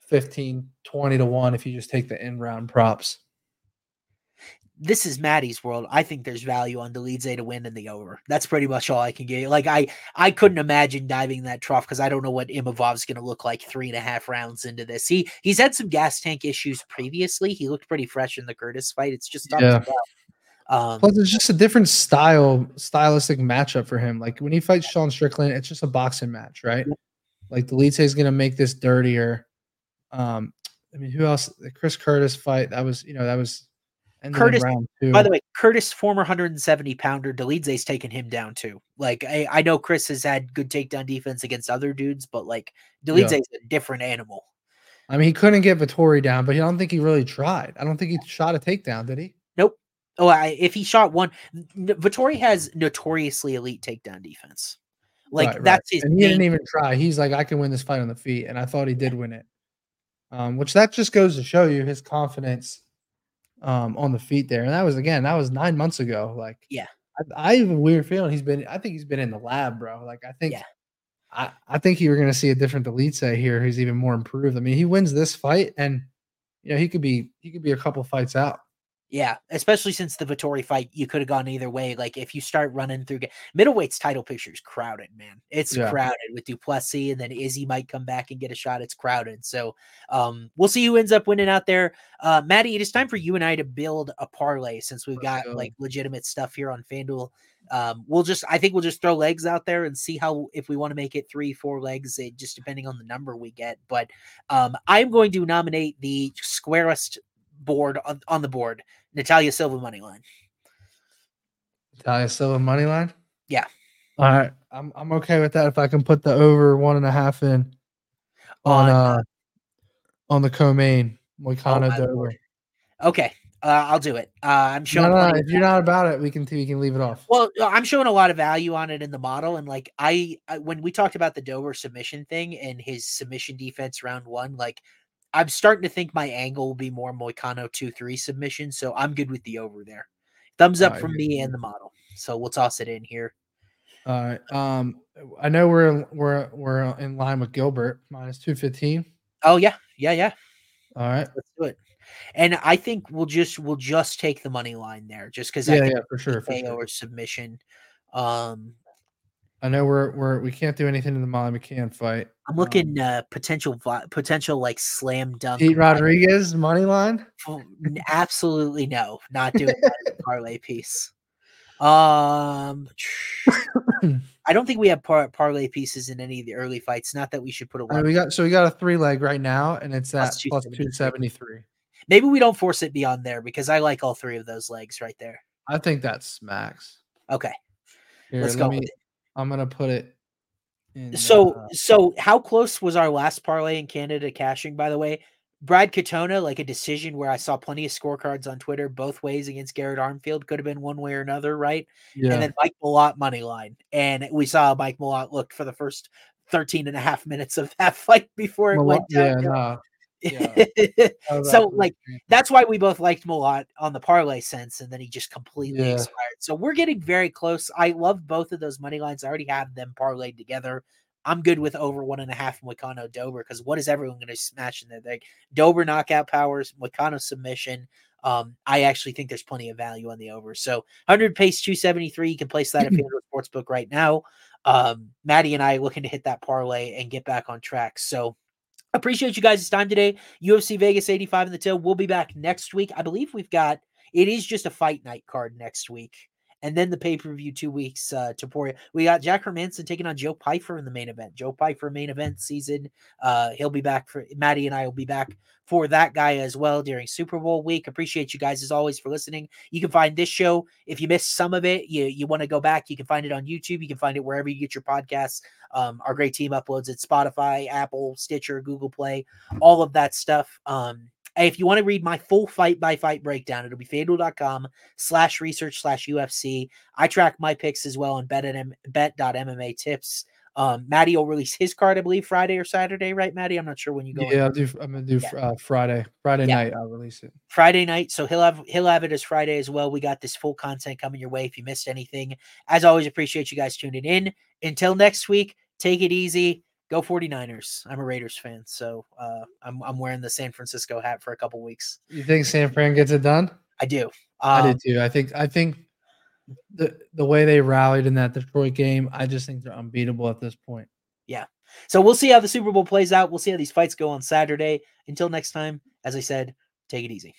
15, 20 to 1 if you just take the in round props. this is Maddie's world. I think there's value on Dolidze to win in the over. That's pretty much all I can get. Like I, I couldn't imagine diving that trough because I don't know what Imavov's going to look like three and a half rounds into this. He he's had some gas tank issues previously. He looked pretty fresh in the Curtis fight. It's just tough Yeah. to tell. Um, Plus, it's just a different style, stylistic matchup for him. Like when he fights Sean Strickland, it's just a boxing match, right? Like the lead is going to make this dirtier. Um, I mean, who else? The Chris Curtis fight that was, you know, that was Curtis-. By the way, Curtis, former 170 pounder, Dolidze's taken him down too. Like I, I know Chris has had good takedown defense against other dudes, but like Dolidze's a different animal. I mean, he couldn't get Vettori down, but I don't think he really tried. I don't think he shot a takedown, did he? Oh, I, if he shot one, Vettori has notoriously elite takedown defense. Like Right, right. that's his. And he didn't even try. He's like, I can win this fight on the feet, and I thought he did win it. Um, which that just goes to show you his confidence um, on the feet there. And that was again, that was nine months ago. Like, Yeah. I, I have a weird feeling he's been. I think he's been in the lab, bro. Like, I think, Yeah. I, I think you were going to see a different Elite here. Who's even more improved. I mean, he wins this fight, and you know he could be he could be a couple fights out. Yeah, especially since the Vettori fight, you could have gone either way. Like if you start running through middleweight's title picture is crowded, man. It's yeah. crowded with Du Plessis, and then Izzy might come back and get a shot. It's crowded. So um, we'll see who ends up winning out there. Uh, Maddie, it is time for you and I to build a parlay since we've got like legitimate stuff here on FanDuel. Um, we'll just, I think we'll just throw legs out there and see how if we want to make it three, four legs, it, just depending on the number we get. But um, I'm going to nominate the squarest board on, on the board Natalia Silva money line. Natalia Silva money line? Yeah. All right. I'm I'm okay with that if I can put the over one and a half in on, on uh on the co-main Moicano oh, Dober. Okay. Uh, I'll do it. Uh, I'm showing. No, no, if you're not about it, we can we can leave it off. Well, uh, I'm showing a lot of value on it in the model, and like I, I when we talked about the Dover submission thing and his submission defense round one, like I'm starting to think my angle will be more Moicano 2 3 submission. So I'm good with the over there. Thumbs up from me and the model. So we'll toss it in here. All right. Um, I know we're we're we're in line with Gilbert minus two fifteen. Oh yeah, yeah, yeah. All right, let's do it. And I think we'll just we'll just take the money line there, just because yeah, yeah, for sure, for sure. or submission. Um, I know we're we're we can't do anything in the Molly McCann fight. I'm looking um, uh potential potential like slam dunk. Pete Rodriguez money line? Absolutely no, not doing that <laughs> parlay piece. Um, <laughs> I don't think we have par- parlay pieces in any of the early fights. Not that we should put a. Right, we got so we got a three leg right now, and it's at plus two seventy three. Maybe we don't force it beyond there because I like all three of those legs right there. I think that's max. Okay, Here, let's go. Me, I'm gonna put it. In, so uh, so how close was our last parlay in Canada cashing? By the way, Brad Katona, like a decision where I saw plenty of scorecards on Twitter both ways against Garrett Armfield, could have been one way or another, right? Yeah. And then Mike Malott money line. And we saw Mike Malott look for the first 13 and a half minutes of that <laughs> fight before it Malott, went down. Yeah, nah. Yeah. <laughs> so like that's why we both liked him a lot on the parlay sense, and then he just completely yeah. expired. So we're getting very close. I love both of those money lines. I already have them parlayed together. I'm good with over one and a half Moicano Dober because what is everyone going to smash in there? Like Dober knockout powers, Moicano submission. Um, I actually think there's plenty of value on the over. So 100 pace 273. You can place that at <laughs> FanDuel Sportsbook right now. Um, Maddie and I looking to hit that parlay and get back on track. So Appreciate you guys' time today. UFC Vegas 85 in the till. We'll be back next week. I believe we've got it is just a fight night card next week. And then the pay per view two weeks uh, to pour. We got Jack Hermansson taking on Joe Pyfer in the main event. Joe Pyfer main event season. Uh, he'll be back for Maddie and I will be back for that guy as well during Super Bowl week. Appreciate you guys as always for listening. You can find this show if you missed some of it. You you want to go back, you can find it on YouTube. You can find it wherever you get your podcasts. Um, our great team uploads it Spotify, Apple, Stitcher, Google Play, all of that stuff. Um, if you want to read my full fight by fight breakdown, it'll be fanduel.com slash research slash UFC. I track my picks as well on bet and bet.mma tips. Um, Maddie will release his card, I believe, Friday or Saturday, right, Maddie? I'm not sure when you go. Yeah, I'll do. I'm gonna do yeah. uh, Friday. Friday yeah. night, I'll release it. Friday night, so he'll have he'll have it as Friday as well. We got this full content coming your way. If you missed anything, as always, appreciate you guys tuning in. Until next week, take it easy. Go 49ers. I'm a Raiders fan, so uh, I'm I'm wearing the San Francisco hat for a couple weeks. You think San Fran gets it done? I do. Um, I did too. I think I think the the way they rallied in that Detroit game, I just think they're unbeatable at this point. Yeah. So we'll see how the Super Bowl plays out. We'll see how these fights go on Saturday. Until next time, as I said, take it easy.